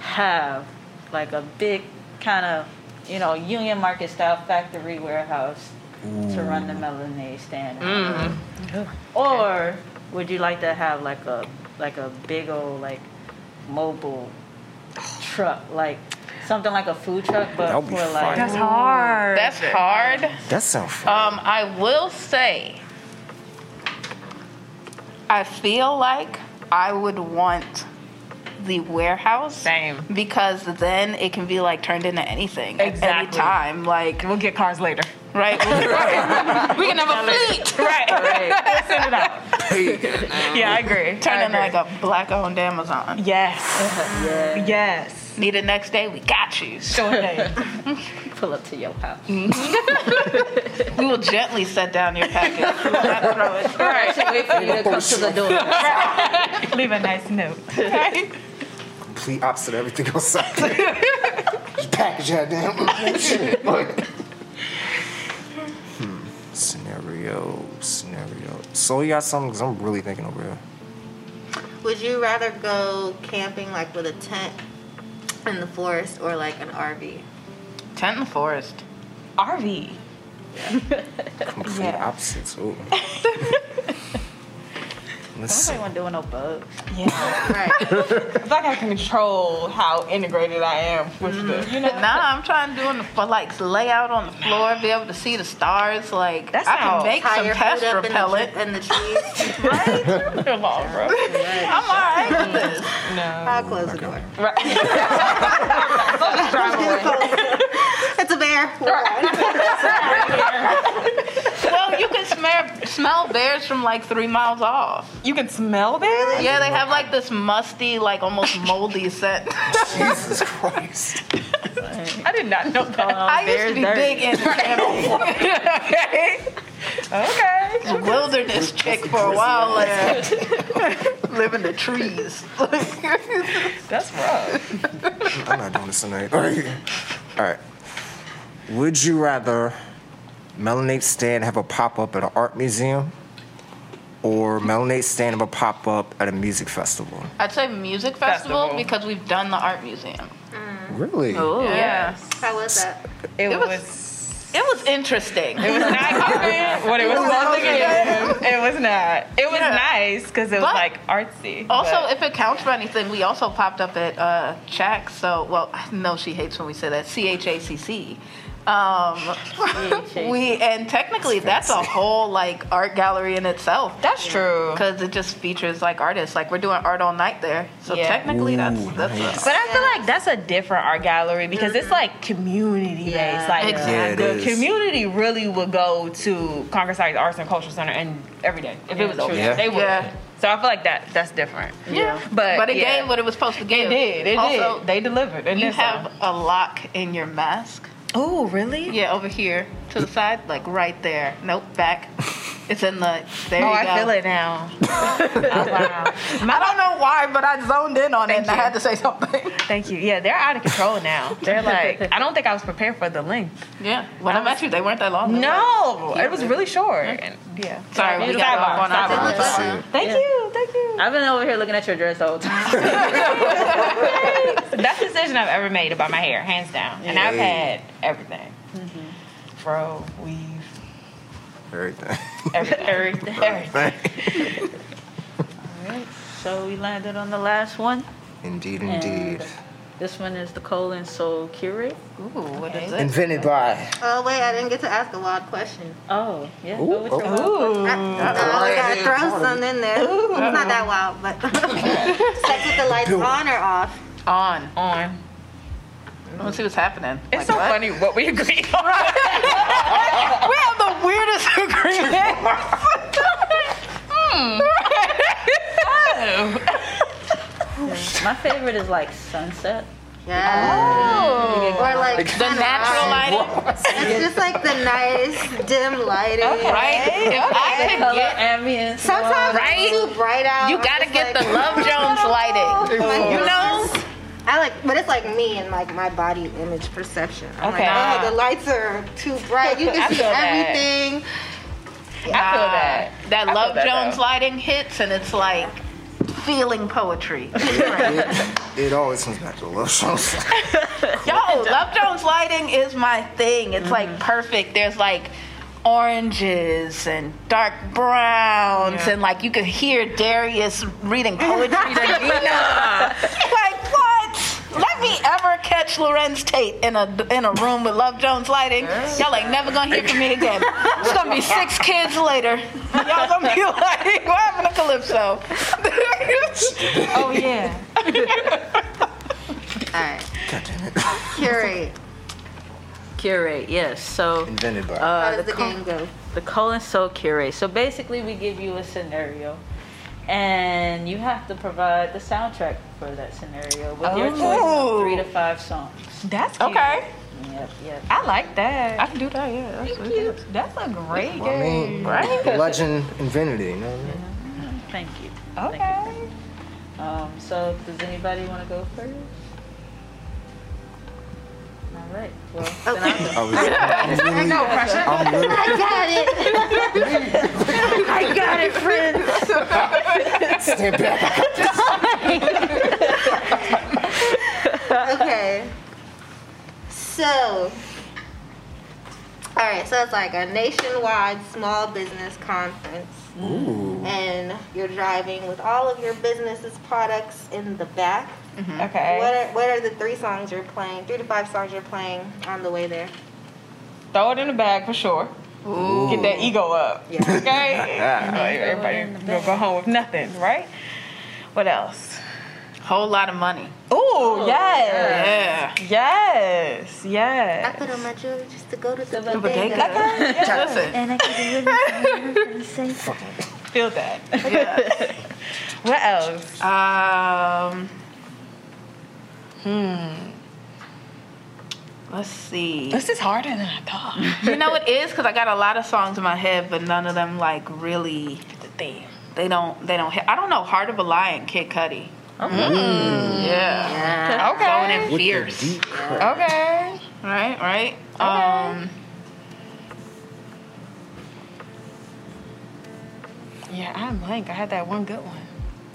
have like a big kind of, you know, Union Market style factory warehouse to run the Melanade stand, or would you like to have like a like a big old like mobile truck, like something like a food truck, but That'd be for fire. like That's hard. That's hard. That sounds fun. Um, I will say, I feel like I would want the warehouse. Same. Because then it can be like turned into anything at any time. Like, We'll get cars later. right? we can have a fleet. Right. Right. Send it out. yeah, I agree. Turn I into agree. like a black owned Amazon. Yes. yeah, Yes. Need it next day? We got you. Sure thing. pull up to your house. We will gently set down your package. We will not throw it. Right. Wait for you to come to the door. Leave a nice note. Right? Complete opposite of everything else out there. Just package that damn shit. Scenario, scenario. So you got something? Cause I'm really thinking over here. Would you rather go camping like with a tent in the forest or like an RV? Tent in the forest. RV. Complete Yeah. opposites. Ooh. Let's see. Nobody want doing no bugs. Yeah. Right. I like I can control how integrated I am with the, mm-hmm. you know. Nah, I'm trying to do it for like lay out on the floor, be able to see the stars. Like That I can make some pest food in the, repellent. tr- in the trees. Right? Come on, bro. I'm alright with mm-hmm. this. No. I'll close the door. Right. It's a bear. Well, you can smell smell bears from like three miles off. You can smell bears. Yeah, they have like this musty, like almost moldy scent. Jesus Christ. I did not know that. I used to be dirty. big into camping. okay. Okay. Wilderness chick for a while, like live in the trees. That's rough. I'm not doing this tonight. All right. All right. Would you rather Melanade Stand have a pop up at an art museum or Melanade Stand have a pop up at a music festival? I'd say music festival, Festival. because we've done the art museum. Really? Yeah. How was that? It, It was- was. It was interesting. It was not giving what it was supposed to give. It was not. It was Yeah. nice because it was But- like artsy. Also, but- if it counts for anything, we also popped up at uh, Chac. So, well, I know she hates when we say that. C H A C C. Um, we and technically that's a whole like art gallery in itself that's true. because it just features like artists. Like we're doing art all night there. So Yeah. technically that's Ooh, that's nice. But I feel like that's a different art gallery because it's like community based. Like Exactly. Yeah, the community really would go to Congress Heights Arts and Culture Center and every day if it was open. Yeah. They would. Yeah. So I feel like that that's different. yeah. But but it yeah. gave what it was supposed to give. It give. did. It also, did. They delivered. And You then have a lock in your mask. Oh, really? Yeah, over here to the side, like right there. Nope, back. It's in the. There oh, you I go. feel it now. oh, wow. I don't know why, but I zoned in on it and I had to say something. Thank you. Yeah, they're out of control now. They're like, I don't think I was prepared for the length. Yeah. When I met you, they weren't that long. No, it was really short. And yeah. Sorry, we got Sidebar, off on our sidebar. That's it. Thank you, thank you. I've been over here looking at your dress all the whole time. Best decision I've ever made about my hair, hands down. And I've had everything. Mm-hmm. Fro, weave, Everything. everything, everything. everything. Alright, so we landed on the last one. Indeed, And indeed. this one is the Cole and Soul Curate. Ooh, what is it? Invented by. Oh wait, I didn't get to ask a wild question. Oh, yeah. Ooh, go with your okay. wild question. I, I gotta throw some in there. Ooh. It's not that wild, but sex with the lights on or off. On. On. Let's see what's happening. It's Like, so what? funny what we agree on. We have the weirdest agreement. Hmm. Oh. My favorite is like sunset. Yeah. Oh. Or like the natural lighting, It's just like the nice dim lighting. right? If I could Color get, ambience. Sometimes Right? it's too bright out. you gotta get like, the Love Jones lighting. You know? I like, but it's like me and like my body image perception. I'm Okay. like, oh, the lights are too bright. You can see feel that. everything. I feel that. That I Love that, Jones though. lighting hits, and it's like feeling poetry. It, it always comes back to love songs. Yo, Love Jones lighting is my thing. It's like mm-hmm. perfect. There's like oranges and dark browns, and like you could hear Darius reading poetry to Nina. like what? Let ever catch Larenz Tate in a in a room with Love Jones lighting. Y'all ain't never gonna hear from me again. It's gonna be six kids later. Y'all gonna be like, what happened to Calypso? Oh yeah. All right. Curate. Curate, yes. So Invented by. How uh, does the, the col- game go? the Cole and Soul curate. So basically, we give you a scenario, and you have to provide the soundtrack for that scenario with your choice Oh. of three to five songs. That's cute. Okay. Yep, yep. I like that. I can do that, yeah. That's what it is. That's a great I game. mean, Right? the legend invented it, you know what I mean? Thank you. Okay. Um, so does anybody want to go first? All right. Well, then I'll go. I was, I'm really, No pressure. I'm really, I got it. I got it, friend. stand back. okay. So, all right. So it's like a nationwide small business conference, Ooh. and you're driving with all of your business's products in the back. Okay. What are what are the three songs you're playing? Three to five songs you're playing on the way there. Throw it in the bag for sure. Get that ego up. Yeah. Okay. Everybody gonna go home with nothing, right? What else? Whole lot of money. Ooh, yes. Yeah. Yes. I put on my jewelry just to go to the bodega. bodega. Listen. And I can really say Feel that. what else? Um. Hmm. Let's see. This is harder than I thought. You know it is because I got a lot of songs in my head, but none of them like really. the theme. They don't. They don't hit. I don't know. Heart of a Lion, Kid Cudi. Yeah. Yeah. Okay. Going in fierce. Okay. Right. Right. Um. Yeah, I'm blank. I had that one good one.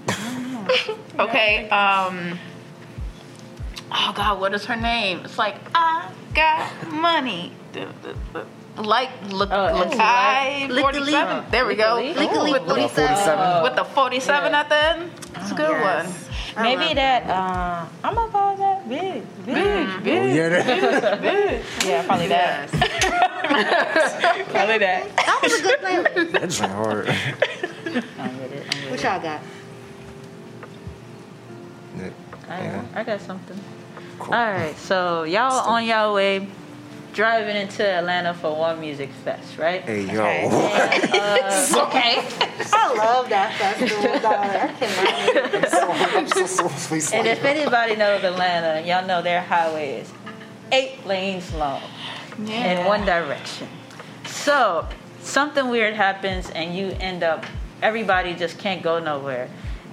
Okay. Um. Oh God, what is her name? It's like I got money. The- the- the- Like look, Oh, Lakai Lick- forty seven. Lick- There we go. Lick- With the- 47. with the forty seven at the end. It's a good Yes. one. Maybe love that. Uh, I'm gonna pause that. Big, big, Oh, big. yeah, that, Yeah, probably that. probably that. That was a good playlist. that's hard. I'm with it. I'm with What y'all got? I, I got something. All right, so y'all on y'all way driving into Atlanta for One Music Fest, right? Hey, yo. Okay. Uh, okay. I love that festival, dog. I cannot. I'm so, so, so, so, so And if anybody knows Atlanta, y'all know their highway is eight lanes long in one direction. So something weird happens and you end up everybody just can't go nowhere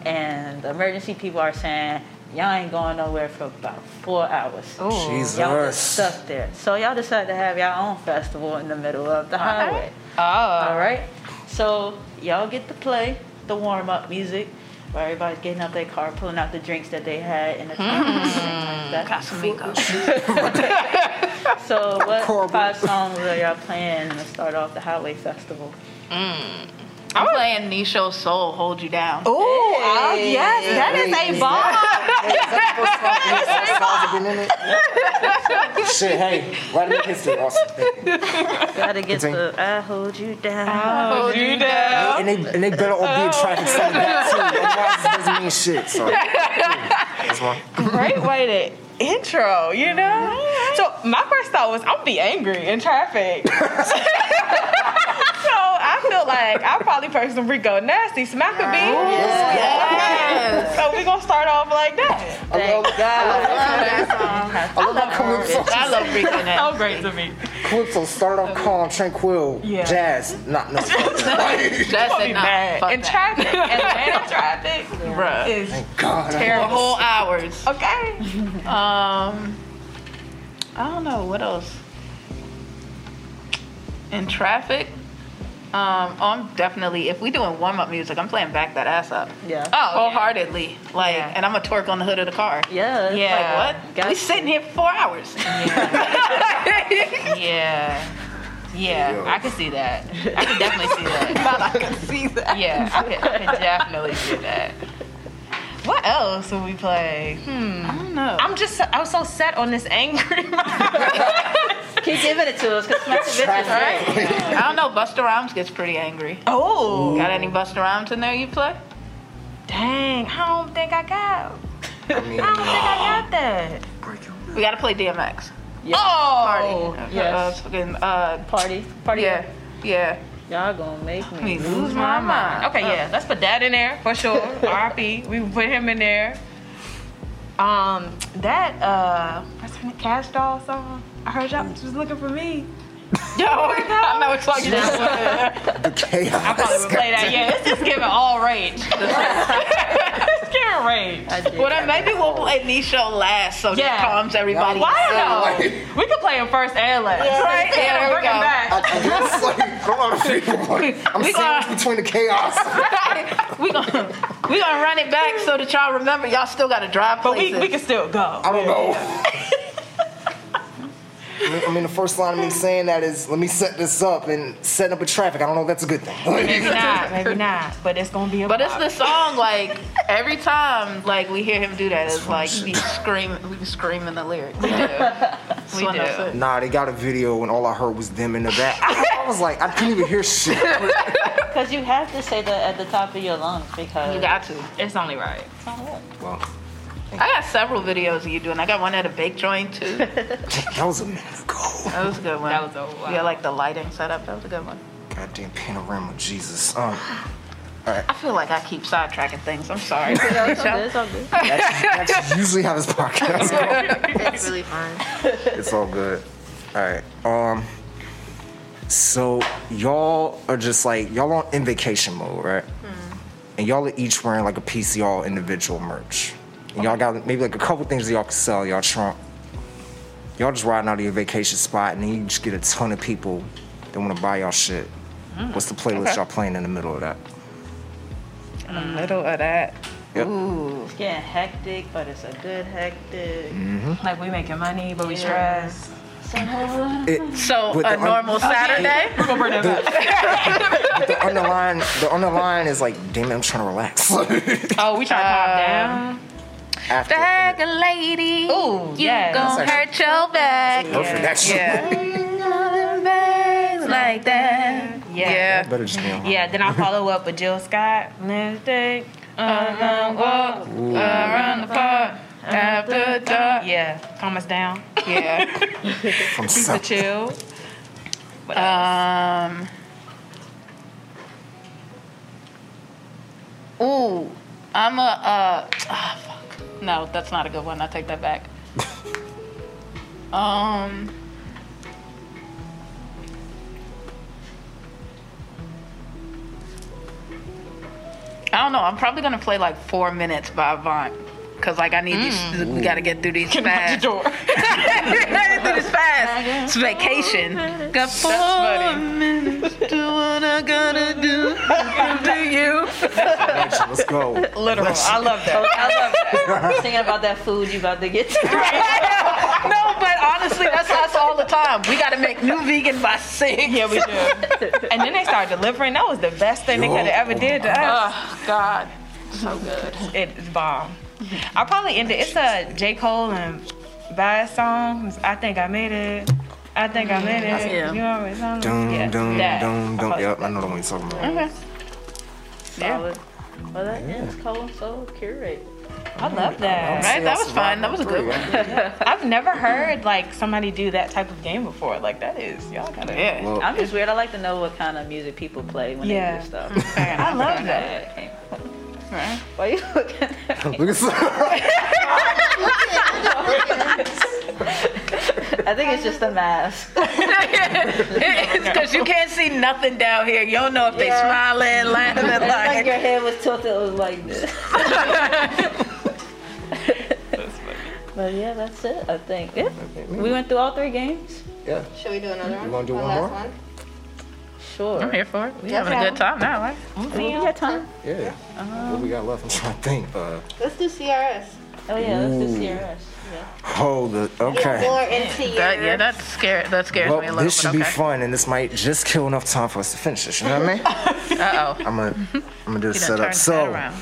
and the emergency people are saying y'all ain't going nowhere for about four hours. Y'all just Jesus. stuck there. So y'all decide to have your own festival in the middle of the highway. Oh. all right. So y'all get to play the warm-up music where everybody's getting out their car pulling out the drinks that they had in the trunk and everything like so what Horrible. five songs are y'all playing to start off the highway festival I'm playing Nisho Soul, Hold You Down. Oh, yes, that is a bomb. Shit, hey, right in history, awesome. Thank. Gotta get the I hold you down. Hold you down. And they, and they better all be in traffic oh. saying that too. Otherwise, doesn't mean shit. So. Great way to intro, you know? So my first thought was I'm gonna be angry in traffic. so I feel like I'll probably play some Rico Nasty Smack a beat. Yes. So we gonna start off like that. Thank God. I love how Calypso, I love Rico now. So great to me. Calypso started off calm, tranquil, Yeah. jazz. Not no. That's I'll it. be Nah, mad. fuck In traffic, Atlanta traffic Bruh. is God, terrible. whole hours. Okay. Um, I don't know what else. In traffic, um, I'm definitely if we doing warm up music, I'm playing back that ass up. Yeah. Oh, wholeheartedly. Like, Yeah. and I'm a twerk on the hood of the car. Yeah. Yeah. like, Like what? Got we to. sitting here for four hours. Yeah. Yeah, Yo. I can see that. I can definitely see that. I can see that. Yeah, I can, I can definitely see that. What else would we play? Hmm. I don't know. I'm just I was so set on this angry. Keep giving it to us because Smack the Bitches, right? I don't know. Busta Rhymes gets pretty angry. oh, Got any Busta Rhymes in there you play? dang! I don't think I got. I mean, I don't think I got that. We gotta play DMX. Oh, Party. yes. Uh, fucking, uh, Party. Party. yeah, yeah. Y'all gonna make me Me lose my mind. Okay, yeah, let's put that in there for sure. R.I.P. We put him in there. Um, that uh, what's her name? Cash Doll song. I heard y'all was looking for me. Yo, I know it's like the chaos. I probably would play that. Yeah, it's just giving all rage. it's giving rage. I did. Well, then maybe we'll play Nisho last so Yeah. that calms everybody. Well, I don't know. We could play him first and last. Right? Yeah, there we bring him go. back. I, I guess, like, a lot of people. Like, I'm We sandwiched gonna- between the chaos. we gonna we gonna run it back so that y'all remember y'all still gotta drive But we, we can still go. I don't know. I mean- the first line of me saying that is, let me set this up and setting up a traffic. I don't know if that's a good thing. Maybe not, maybe not. But it's gonna be a but it's the song like every time like we hear him do that it's like we screaming we screaming the lyrics. We do. We do. Nah, they got a video and all I heard was them in the back. I was like, I couldn't even hear shit. Because you have to say that at the top of your lungs because You got to. It's only right. It's only right. Well, I got several videos of you doing. I got one at a bake joint too. That that was a minute ago. That was a good one. That was a wow. Yeah, like the lighting setup. That was a good one. Goddamn panorama, Jesus. Um, I feel like I keep sidetracking things. I'm sorry. it's all good. It's all good. that's, that's usually how this podcast goes. It's really fun. It's all good. All right. Um. So y'all are just like y'all on in vacation mode, right? And y'all are each wearing like a piece y'all individual merch. And y'all got maybe like a couple things that y'all can sell y'all trunk. Y'all just riding out of your vacation spot, and then you just get a ton of people that want to buy y'all shit. Mm. What's the playlist Okay. y'all playing in the middle of that? In the middle of that. Yep. Ooh. It's getting hectic, but it's a good hectic. Mm-hmm. Like we making money, but we Yeah. stressed. It, So a un- normal Saturday. We're gonna bring that back. the underline, the underline is like, damn, it, I'm trying to relax. Oh, we trying to calm down. Um, After, Bag a lady. Ooh, you yes. gon' That's hurt your back. perfect. That's Yeah. Like that. Yeah. Better just be on. Yeah, then I follow up with Jill Scott. Let's take a long walk. Around the park after dark. Yeah, calm us down. Yeah. From Piece of chill. What? Um. Ooh, I'm a. Uh, fuck. No, that's not a good one. I take that back. um. I don't know. I'm probably gonna play like four minutes by Avant. Cause like I need these, mm. we gotta get through these fast. door. we gotta get through this fast. It's vacation. Got four funny. minutes. Do what I gotta do to you. Let's go. Literal. I love that. I love that. Thinking about that food you about to get to. no, but honestly, that's us all the time. We gotta make new vegan by six. Yeah, we do. and then they started delivering. That was the best thing they could have ever did to us. Oh God, so good. It's bomb. I'll probably end it. It's a J. Cole and Bad song. I think I made it. I think I made it. Yeah. You know what it's on? Dum, yeah, dum, that. dum, dum. I'll Yep, I know the one you're talking about. Okay. Solid. Well, that ends Cole and Soul Curate. I love that. Right, that was fun. That was a good one. I've never heard like somebody do that type of game before. Like that is y'all gotta. Yeah. Well, I'm just weird. I like to know what kind of music people play when Yeah. they do stuff. I love that. Okay. Right. Why you looking at me? look at I think it's just a mask. it's because you can't see nothing down here. You don't know if they Yeah. smiling, laughing, It's like like. your head was tilted. It was like this. But yeah, that's it. I think. Yeah. We went through all three games. Yeah. Should we do another one? You wanna do one last more? one? Sure. I'm here for it. We're having a good time now, right? We got time. Yeah. what we got left? I'm trying to think. Uh, Let's do CRS. Oh yeah, let's do CRS. Yeah. hold it. Okay. more. That, yeah, that scared that scares me a Well, little this should bit. be fun, and this might just kill enough time for us to finish this. You know what I mean? Uh oh. I'm gonna, I'm gonna do a setup. turned that So, around.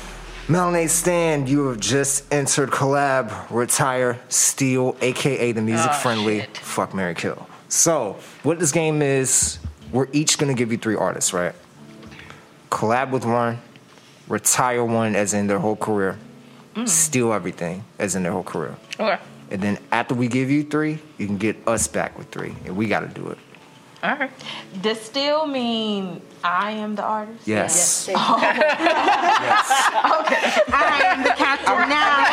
Melanade Stand, you have just entered collab, retire, steal, aka the music Oh, friendly, shit. fuck Mary Kill. So, what this game is, we're each gonna give you three artists, right? Collab with one, retire one, as in their whole career, Mm. steal everything, as in their whole career. Okay. And then after we give you three, you can get us back with three, and we gotta do it. All right. Does still mean I am the artist? Yes. Yes. Oh. yes. Okay. I am the captain now.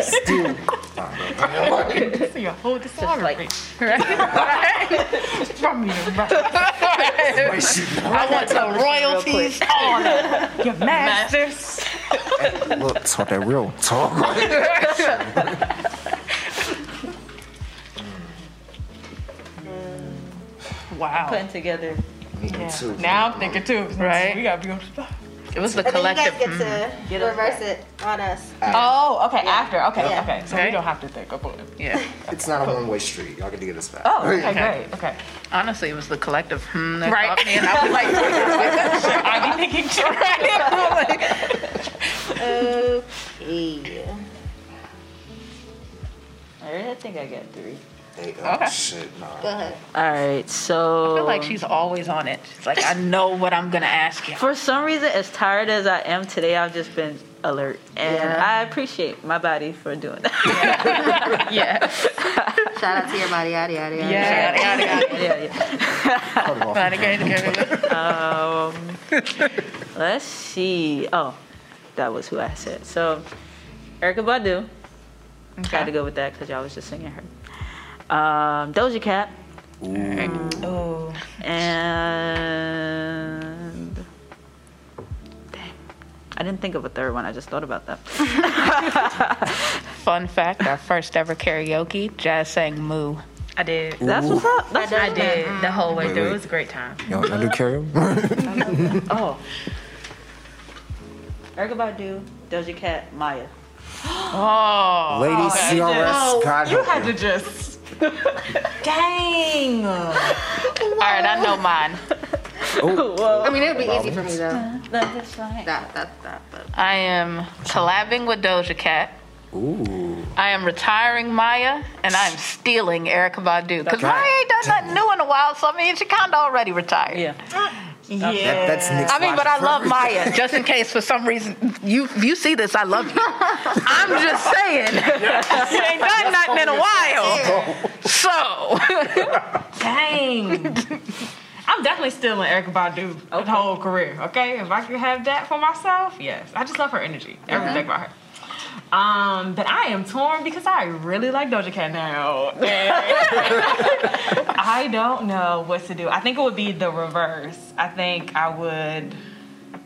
Steal. So you hold the song like- from you, right? I want some royalties. Your masters. Look, talk that real talk. Wow. Putting together. Me too. Now I'm thinking too. Right. We gotta be on spot. It was the And then you collective. guys get to Get us reverse back. it on us. Oh, okay. After. Okay. Yeah. Okay. So Okay. we don't have to think about it. yeah. It's not a one way street. Y'all get to get us back. Oh, okay, great. Okay. Honestly, it was the collective hmm that Right. got me, and I was like, I be thinking too. Okay. Alright, I think I got three. Hey, oh, Okay. shit, nah. Go ahead. All right, so I feel like she's always on it. She's like, I know what I'm gonna ask you. For some reason, as tired as I am today, I've just been alert, and Yeah. I appreciate my body for doing that. Yeah. Shout out to your body, yada yada yada. Yeah. Yada, yada, yada. yeah, yeah. Cut it off. Yada, yada, yada. Um, let's see. Oh, that was who I said. So, Erykah Badu. I Tried to go with that because y'all was just singing her. Um, Doja Cat Oh. and dang, I didn't think of a third one. I just thought about that. Fun fact: Our first ever karaoke, Jaz sang "Moo." I did. That's what's up. That's I did the whole way Wait, through. wait. It was a great time. Y'all not do karaoke? Oh. Erykah Badu, Doja Cat, Mya. Oh, Lady CRS, God You help had to just. Dang. all right, I know mine. Oh. I mean, it would be easy for me though. That's fine. That, that, that. But I am collabing with Doja Cat. Ooh. I am retiring Mya, and I'm stealing Erykah Badu because God Mya ain't done nothing new in a while. So I mean, she kind of already retired. Yeah. Yeah. That, that's Nick's I mean, but I love Mya. Just in case, for some reason, you you see this, I love you. I'm just saying, she ain't done nothing in a while. Oh. So, Dang. I'm definitely still in Erykah Badu the whole career. Okay, if I could have that for myself, yes. I just love her energy, everything mm-hmm. about her. Um, but I am torn because I really like Doja Cat now. I don't know what to do. I think it would be the reverse. I think I would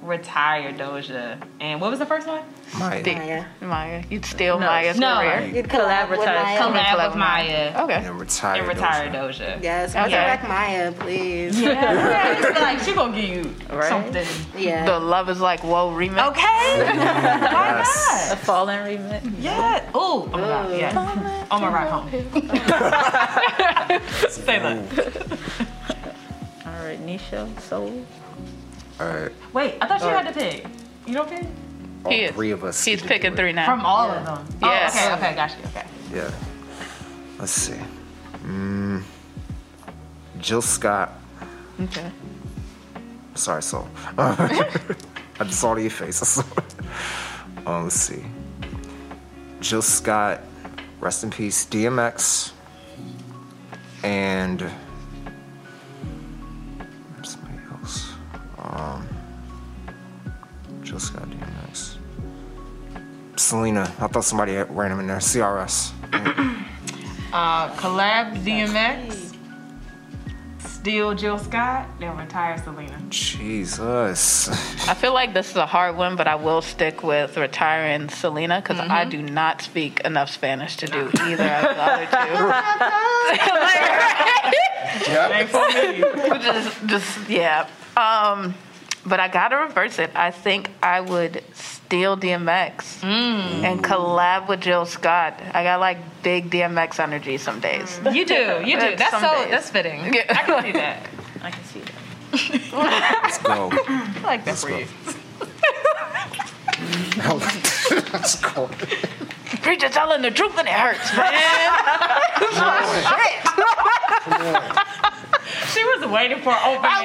retire Doja. And what was the first one? Mya. Mya. Mya. You'd steal Mya's no. career. You'd collab with Mya. Collab collab with Mya Okay. And retire. and retire Doja. Doja. Yes, Okay. bring back Mya, please. Yeah, I feel like she gonna give you Right. something. Yeah. The Love is Like Whoa remix. Okay. Why not A fallen remix. not? Yeah. Oh, oh my god. Yeah. On my ride home. Say that. All right, Nisha, Soul. All right. Wait, I thought you had to pick. You don't pick? All He is. three of us. He's picking three now. From all of them. Yes. Oh, okay, okay, got you. Okay. Yeah. Let's see. Mm, Jill Scott. Okay. Sorry, Soul. I just saw it in your face. I saw it. Um, let's see. Jill Scott, rest in peace. DMX, and Um, Jill Scott, DMX. Selena. I thought somebody had random in there. CRS. Uh, collab DMX. Steal Jill Scott. Then retire Selena. Jesus. I feel like this is a hard one, but I will stick with retiring Selena because I do not speak enough Spanish to do either of the other two. just, just yeah. Um, but I gotta reverse it. I think I would steal DMX mm. and collab with Jill Scott. I got like big DMX energy some days. Mm. You do, you do. Uh, that's Some so. days. That's fitting. Yeah. I can see that. I can see that. Let's go. I like that for you. Let's go. Preacher telling the truth and it hurts, man. She was waiting for opening. I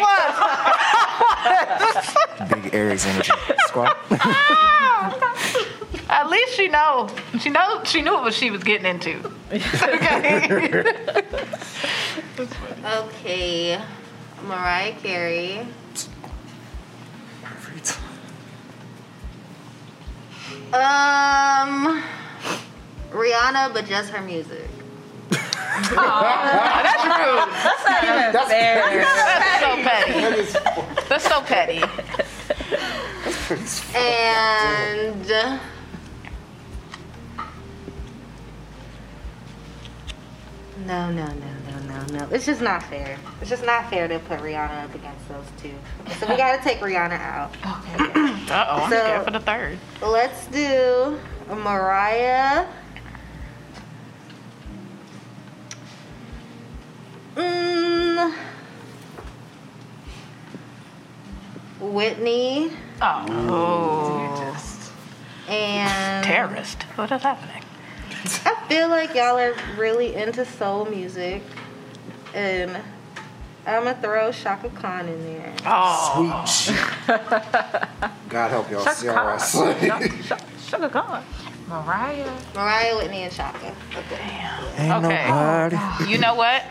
was. Big Aries energy. Squad. At least she know. She know. She knew what she was getting into. Okay. Okay. Mariah Carey. Um, Rihanna, but just her music. That's rude. That's fair. That's so petty. That's so petty. And no, no, no, no, no, no. It's just not fair. It's just not fair to put Rihanna up against those two. So we gotta take Rihanna out. Uh oh, I'm So- scared for the third. Let's do Mariah. Mm, Whitney Oh, and terrorist. What is happening? I feel like y'all are really into soul music, and I'm gonna throw Chaka Khan in there. Oh, Sweet. God help y'all. CRS. Sugar Khan. Mariah. Mariah, Whitney, and Chaka. Okay. Ain't Okay. nobody. you know what?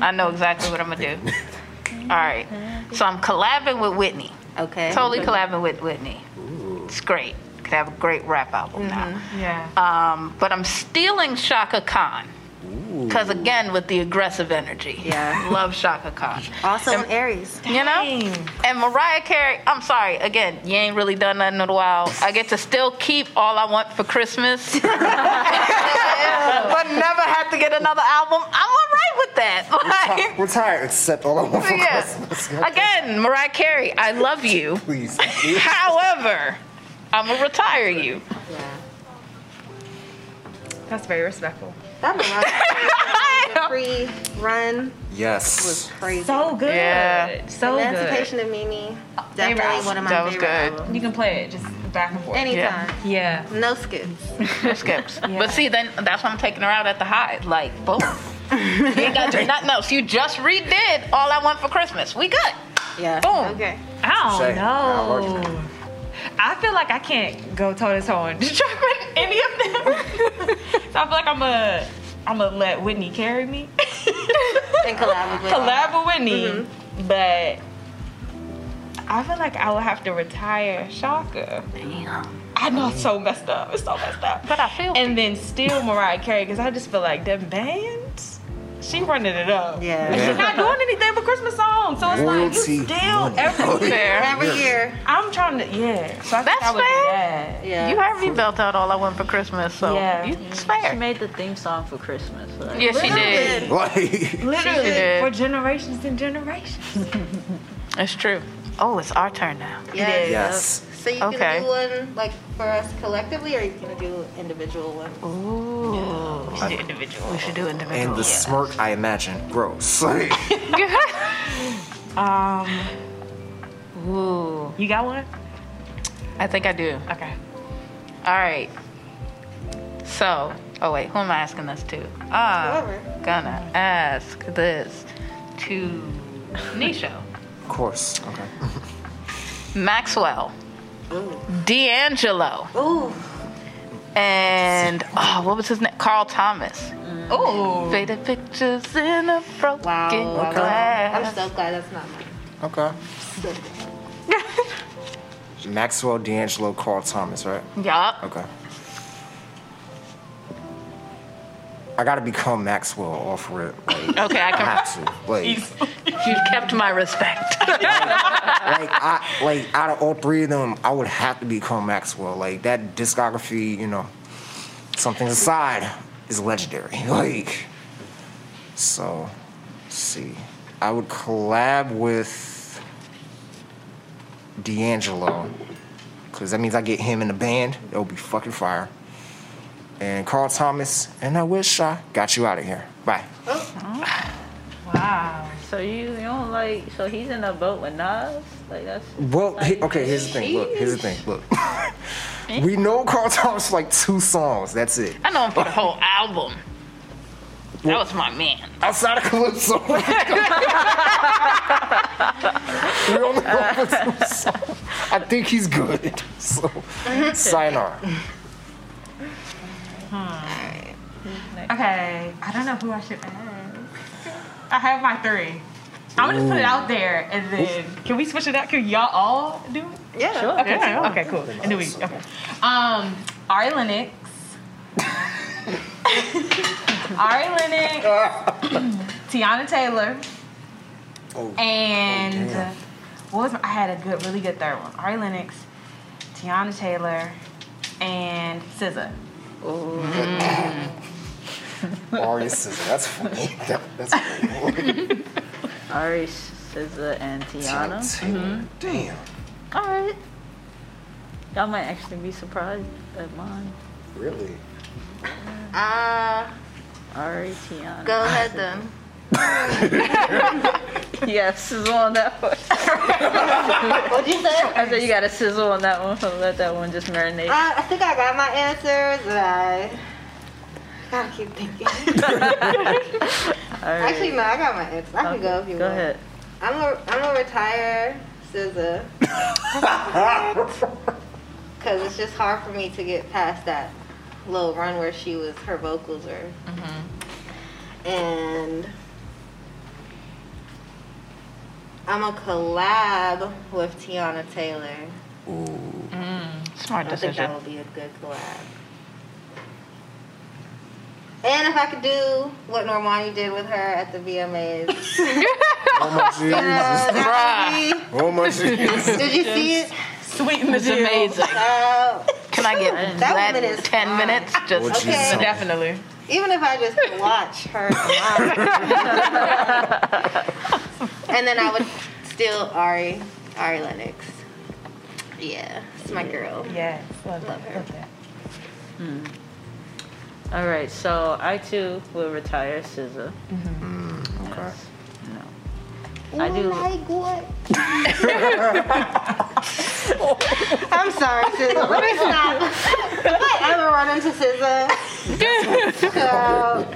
I know exactly what I'm gonna do. All right, so I'm collabing with Whitney. Okay. Totally collabing with Whitney. It's great. Could have a great rap album now. Yeah. Um, but I'm stealing Chaka Khan. Because again, with the aggressive energy. Yeah. Love Chaka Khan. Also in Aries. You know? And Mariah Carey, I'm sorry, again, you ain't really done nothing in a while. I get to still keep all I want for Christmas. but never have to get another album. I'm all right with that. Like, We're tired. Accept all I want for yeah. Christmas. Again, Mariah Carey, I love you. Please. However, I'm gonna retire you. Yeah. That's very respectful. That Mariah pre-run yes was crazy. So good. Yeah. So good. Emancipation of Mimi. Definitely Favorite. one of my That was favorite good. albums. You can play it just back and forth. Anytime. Yeah. No skips. No skips. But see, then that's why I'm taking her out at the high. Like, boom. you ain't got to do nothing else. You just redid All I Want for Christmas. We good. Yeah. Boom. Okay. I Say, don't I know. I feel like I can't go toe to toe on Detroit with any of them. So I feel like I'm gonna I'm gonna let Whitney carry me. And collab with Collab with Whitney, mm-hmm. but I feel like I would have to retire Chaka. I know it's so messed up. It's so messed up. But I feel and then still Mariah Carey because I just feel like them bands. She running it up. Yeah. And she's not doing anything but Christmas songs. So it's Royalty like you still money. every year. Every year. I'm trying to yeah. So I That's I fair. that. Yeah. You heard me belt out all I want for Christmas, so Yeah. you, it's She made the theme song for Christmas. Like, Yes, she did. Like, Literally did. for generations and generations. It's true. Oh, it's our turn now. Yes. yes. So you can do one like for us collectively, or you can do individual ones. Ooh. We should do individual. We should do individual. And the smirk, I imagine, gross. Um, Ooh. you got one? I think I do. Okay. All right. So, oh wait, who am I asking this to? I'm Whoever. gonna ask this to Nisho. of course. Okay. Maxwell. D'Angelo. Ooh. And oh, what was his name? Carl Thomas. Oh. Faded pictures in a broken Wow. wow, wow. glass. I'm so glad that's not mine. Okay. Maxwell D'Angelo, Carl Thomas, right? Yup. Okay. I gotta become Maxwell off rip. Like, Okay, I I can. have to. Like, You kept my respect. like I like out of all three of them, I would have to become Maxwell. Like that discography, you know, something aside, is legendary. Like so let's see. I would collab with D'Angelo. Cause that means I get him in the band. It'll be fucking fire. And Carl Thomas, and I wish I got you out of here. Bye. Wow. So you, you don't like? So he's in a boat with Nas? Like that's. Well, he- okay, here's the thing. Look, here's the thing. Look. we know Carl Thomas like two songs. That's it. I know him for the whole album. That was my man. Outside of Calypso. we only know for two songs. I think he's good. So, sayonara. Okay. I don't know who I should ask. I have my three. I'm gonna just put it out there and then can we switch it out? Can y'all all do it? Yeah. Sure. Okay, okay, cool. And then we okay. Um Ari Lennox. Ari Lennox, Teyana Taylor, Oh, and oh, what was my, I had a good, really good third one. Ari Lennox, Teyana Taylor, and SZA. Aria Scissor. That's funny. That, that's funny. Ari, SZA, and Teyana. Taylor. Damn. All right. Y'all might actually be surprised at mine. Really? Uh, Ari, Teyana. go ahead then. Yeah, sizzle on that one. What'd you say? I said you got to sizzle on that one. So let that one just marinate. I, I think I got my answers, but I gotta keep thinking. Right. Actually, no, I got my answers. I can go if you Go want. ahead. I'm a, I'm gonna retire SZA. Cause it's just hard for me to get past that little run where she was her vocals were. Mm-hmm. And I'm a collab with Teyana Taylor. Ooh. Smart I think decision. that would be a good collab. And if I could do what Normani did with her at the VMAs, Oh my uh, Jesus. that would Oh my Jesus. did you see it? Sweeten the It's deal. amazing. Uh, Can I get That that, woman is 10 fine. minutes? Just Oh, Jesus. Okay. Definitely. even if I just watch her live. And then I would steal Ari, Ari Lennox. Yeah, it's my girl. Yeah, Love, Love her. Love that. Hmm. All right. So I too will retire SZA. Mm-hmm. Okay. No. Oh I do. Like what? I'm sorry, SZA. Let me stop. If I ever run into SZA, so,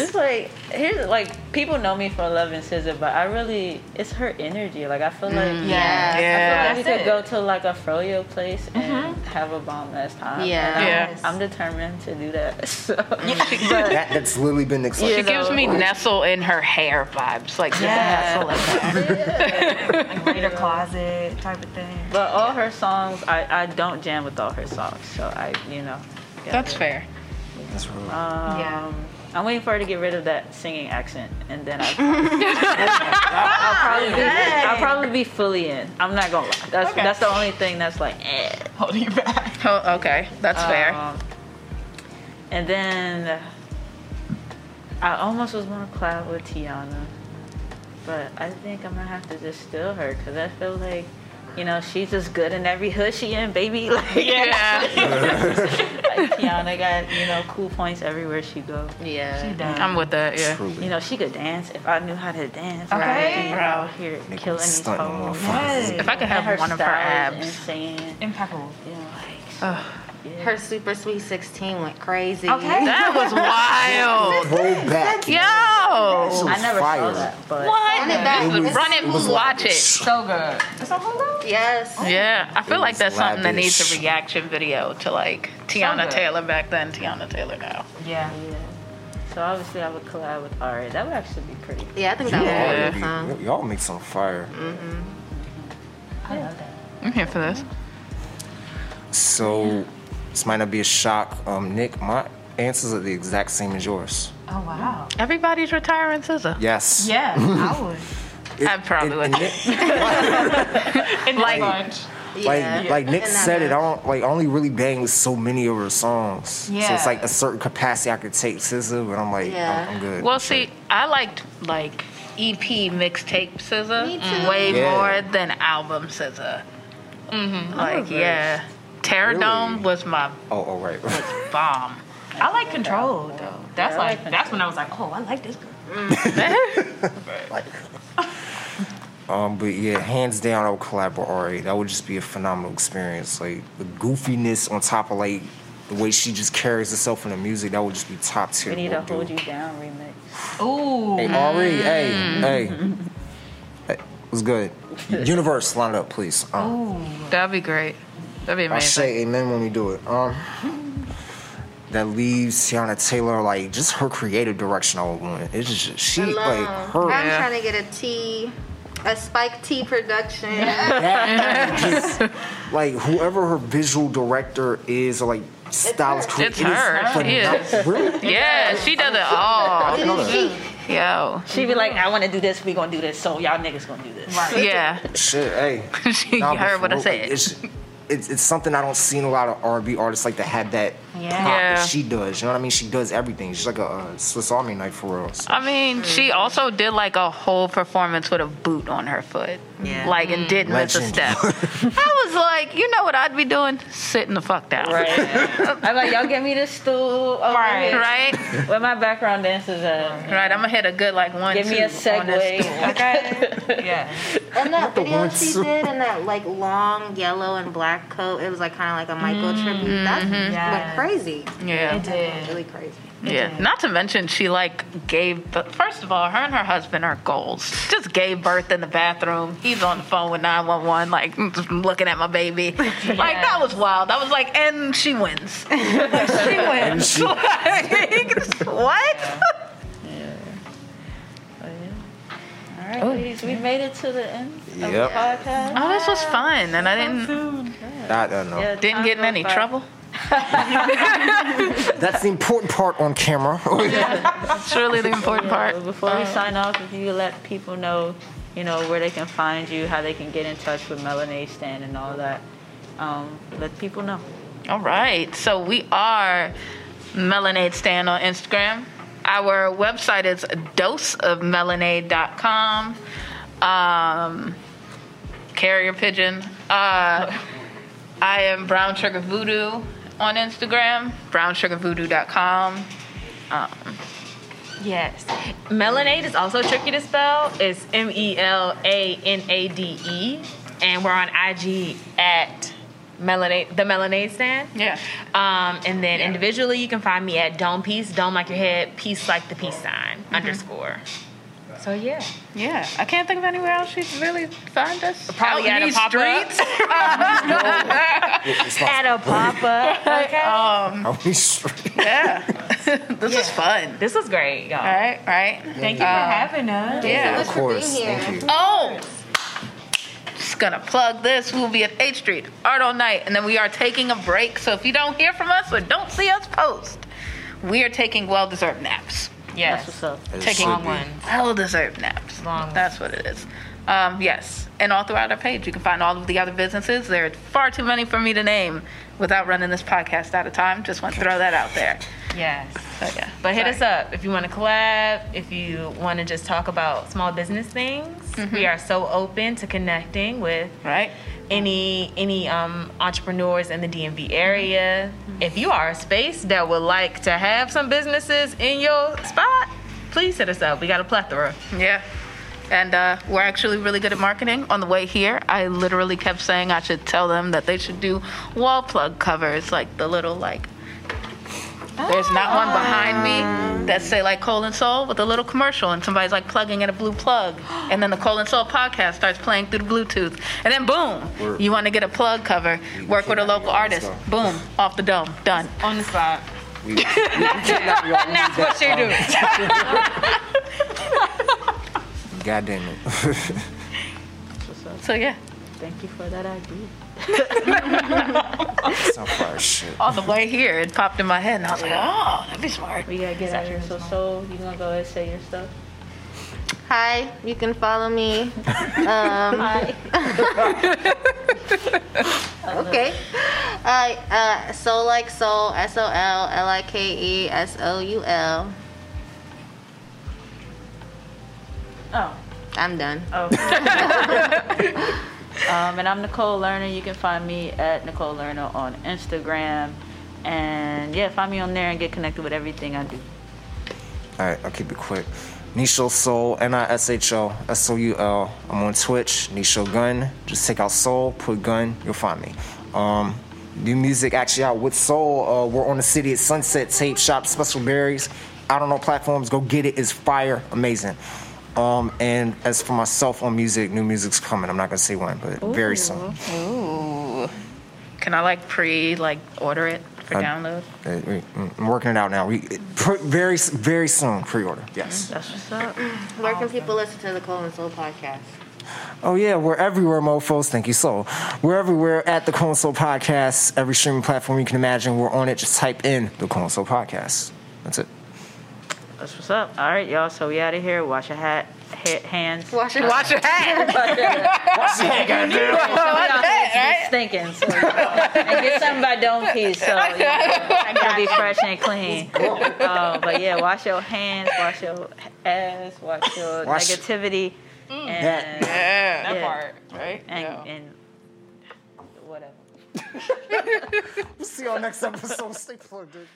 It's like here's like people know me for loving SZA, but I really it's her energy. Like I feel like yeah. I feel Yeah. like we could it. go to like a froyo place and have a bomb ass time. Yeah. And I'm, Yeah. I'm determined to do that. So, That, that's literally been the She You gives know. me Nestle in her hair vibes. Like, Yeah. Nestle like that. Like Raider Closet type of thing. but all her songs, I, I don't jam with all her songs. So I, you know, yeah. That's fair. That's real. Um, Yeah. I'm waiting for her to get rid of that singing accent, and then I, I'll probably be, I'll probably be fully in. I'm not gonna lie. That's Okay. that's the only thing that's like, eh. Holding you back. Oh, okay, that's fair. Um, and then I almost was gonna collab with Teyana, but I think I'm gonna have to just steal her because I feel like, you know, she's just good in every hood she in, baby. Like, Yeah. like Teyana got you know cool points everywhere she go. Yeah. does. I'm with that. Yeah. Truly. You know, she could dance. If I knew how to dance, Okay. I'd be out here Nigga killing these stunting on hoes. motherfuckers. If I could And have one of her style is abs. insane. Impeccable. You know, like Her Super Sweet 16 went crazy. Okay. That was wild. Throwback. Yo. I never Fire. saw that, but What? Run it back. It was- Run it, it was watch it. So good. It's on Hulu? Yes. Yeah, I feel like was that's something that needs a reaction video to like Teyana good. Taylor back then, Teyana Taylor now. Yeah. yeah. So obviously I would collab with Ari. That would actually be pretty. Yeah, I think that Yeah. be a Y'all, good song. be- y'all make some fire. Mm-hmm. Mm-hmm. I love that. I'm here for this. So this might not be a shock. Um, Nick, my answers are the exact same as yours. Oh, wow. Everybody's retiring SZA. Yes. Yeah, I would. It- I probably and- would. and Nick- In Like- this bunch. like Yeah. like Nick said it, I don't like I only really bang so many of her songs. Yeah. So it's like a certain capacity I could take SZA, but I'm like, Yeah. I'm, I'm good. Well, I'm see, straight. I liked like EP mixtape SZA Me too. way Yeah. more than album SZA. Mm-hmm. Like, yeah, Terror Really? Dome was my Oh, oh, right. bomb. I like Control, though. That's Yeah, like, like that's when I was like, oh, I like this girl. like, um, but yeah, hands down, I would collab with Ari. That would just be a phenomenal experience. Like the goofiness on top of like the way she just carries herself in the music, that would just be top tier. We need a What do. Hold You Down remix. Ooh. Hey, Ari, hey, hey, hey, what's good? Universe, line it up, please. Um, That'd be great. That'd be I'll say amen when we do it. Um, that leaves Teyana Taylor like just her creative direction. I would. It's just she Hello. like her. I'm Yeah. trying to get a T, a Spike Tee production. that just like whoever her visual director is or like stylist It's creator, it her. She is. Really? Yeah, she does it all. didn't know that. Yo. She be like, I want to do this. We gonna do this. So y'all niggas gonna do this. Right. Yeah. Shit, hey. she Nah, you heard for what I real, said. It's, it's something I don't see in a lot of R&B artists like that had that Yeah. pop Yeah. that she does. You know what I mean? She does everything. She's like a, uh Swiss Army knife for real. So. I mean, she mm. also did like a whole performance with a boot on her foot. Yeah. Like, and mm. didn't miss a step. I was like, you know what I'd be doing? Sitting the fuck down. Right. I'm like, y'all give me this stool. over Right. here. Right? Where my background dancers at? Right, I'm gonna hit a good like one. Give me a on this stool. segue. Okay. yeah. And that the video one she suit. did in that like long yellow and black coat, it was like kind of like a Michael mm-hmm. tribute. That went Yes. Crazy. Yeah. It did. Really crazy. Yeah. Not to mention, she like gave. But first of all, her and her husband are goals. Just gave birth in the bathroom. He's on the phone with 911, like looking at my baby. Like that was wild. That was like, and she wins. she wins. she- Like, what? All right, oh. ladies, we made it to the end of the podcast. Oh, this was fun, and I didn't I don't know. Yeah, didn't get in any by. trouble. That's the important part on camera. It's really the important part. but Before we sign off, if you let people know, you know, where they can find you, how they can get in touch with Melanade Stand and all that, um, let people know. All right. So we are Melanade Stand on Instagram. Our website is doseofmelanade.com. Um, carrier pigeon. Uh, I am Brown Sugar Voodoo on Instagram. BrownSugarVoodoo.com. Um, Yes. Melanade is also tricky to spell. It's M E L A N A D E. And we're on IG at Melanade, the Melanade stand. yeah. Um, and then individually, you can find me at Dome Peace, Dome like your head, Peace like the peace sign, underscore. So, yeah. Yeah. I can't think of anywhere else you'd really find us. Probably Out at in a pop-up. streets. It's not- At a pop up. Okay. um, Are we straight? yeah. this is fun. this is great, y'all. All right. Right. Thank you for having us. Yeah. Of course. Thank you. Oh, just gonna plug this. We'll be at H Street Art all night, and then we are taking a break. So if you don't hear from us or don't see us post, we are taking well-deserved naps. Yes. That's what's up. It Taking should Long ones. Well-deserved naps. Long That's what it is. Um, yes, and all throughout our page, you can find all of the other businesses. There are far too many for me to name without running this podcast out of time. Just want to throw that out there. Yes. So, yeah. But hit Sorry. us up if you want to collab, if you want to just talk about small business things. We are so open to connecting with Right? any any um, entrepreneurs in the DMV area. If you are a space that would like to have some businesses in your spot, please hit us up. We got a plethora. Yeah. And uh, we're actually really good at marketing. On the way here, I literally kept saying I should tell them that they should do wall plug covers, like the little like. There's not one behind me that say like Cole and Soul with a little commercial, and somebody's like plugging in a blue plug, and then the Cole and Soul podcast starts playing through the Bluetooth, and then boom, Word. you want to get a plug cover, work with a local artist, boom, off the dome, done. On the spot. We, we, we cannot be all- we need That's what that, you do. God damn it. So yeah, Thank you for that idea. Sound fire shit. on the way here, it popped in my head, and I was like, oh, that'd be smart. We gotta get out here. So, so you gonna go ahead and say your stuff? Hi, you can follow me. Um, okay. Uh, uh, soul like soul, S O L L I K E S O U L. Oh. I'm done. Oh. um, and I'm Nicole Lerner. You can find me at Nicole Lerner on Instagram. And yeah, find me on there and get connected with everything I do. All right, I'll keep it quick. Nisho Soul, N I S H O S O U L. I'm on Twitch, Nisho Gun. Just take out Soul, put Gun, you'll find me. Um, new music actually out with Soul. Uh, we're on the City at Sunset Tape Shop, Special Berries. Out on all platforms, go get it. It's fire, amazing. Um, and as for myself on music, new music's coming. I'm not gonna say when, but very soon. Ooh. Can I like pre like order it for Uh, download? Uh, we- I'm working it out now. We pr- very very soon pre-order. Yes. That's what's up. Where can people listen to the Cole and Soul podcast? Oh yeah, we're everywhere, mofos. Thank you. So we're everywhere at the Cole and Soul Podcast. Every streaming platform you can imagine, we're on it. Just type in the Cole and Soul Podcast. That's it. That's what's up. All right, y'all. So we out of here. Wash your hat, ha- hands. Wash your Wash your hands. It's stinking. So, and get something by Dome Peace. So you know, I gotta be fresh and clean. Uh, but yeah, wash your hands, wash your ass, wash your Wash- negativity, That- and That Yeah. part. Right? and, and whatever. We'll see y'all next episode. Stay plugged in.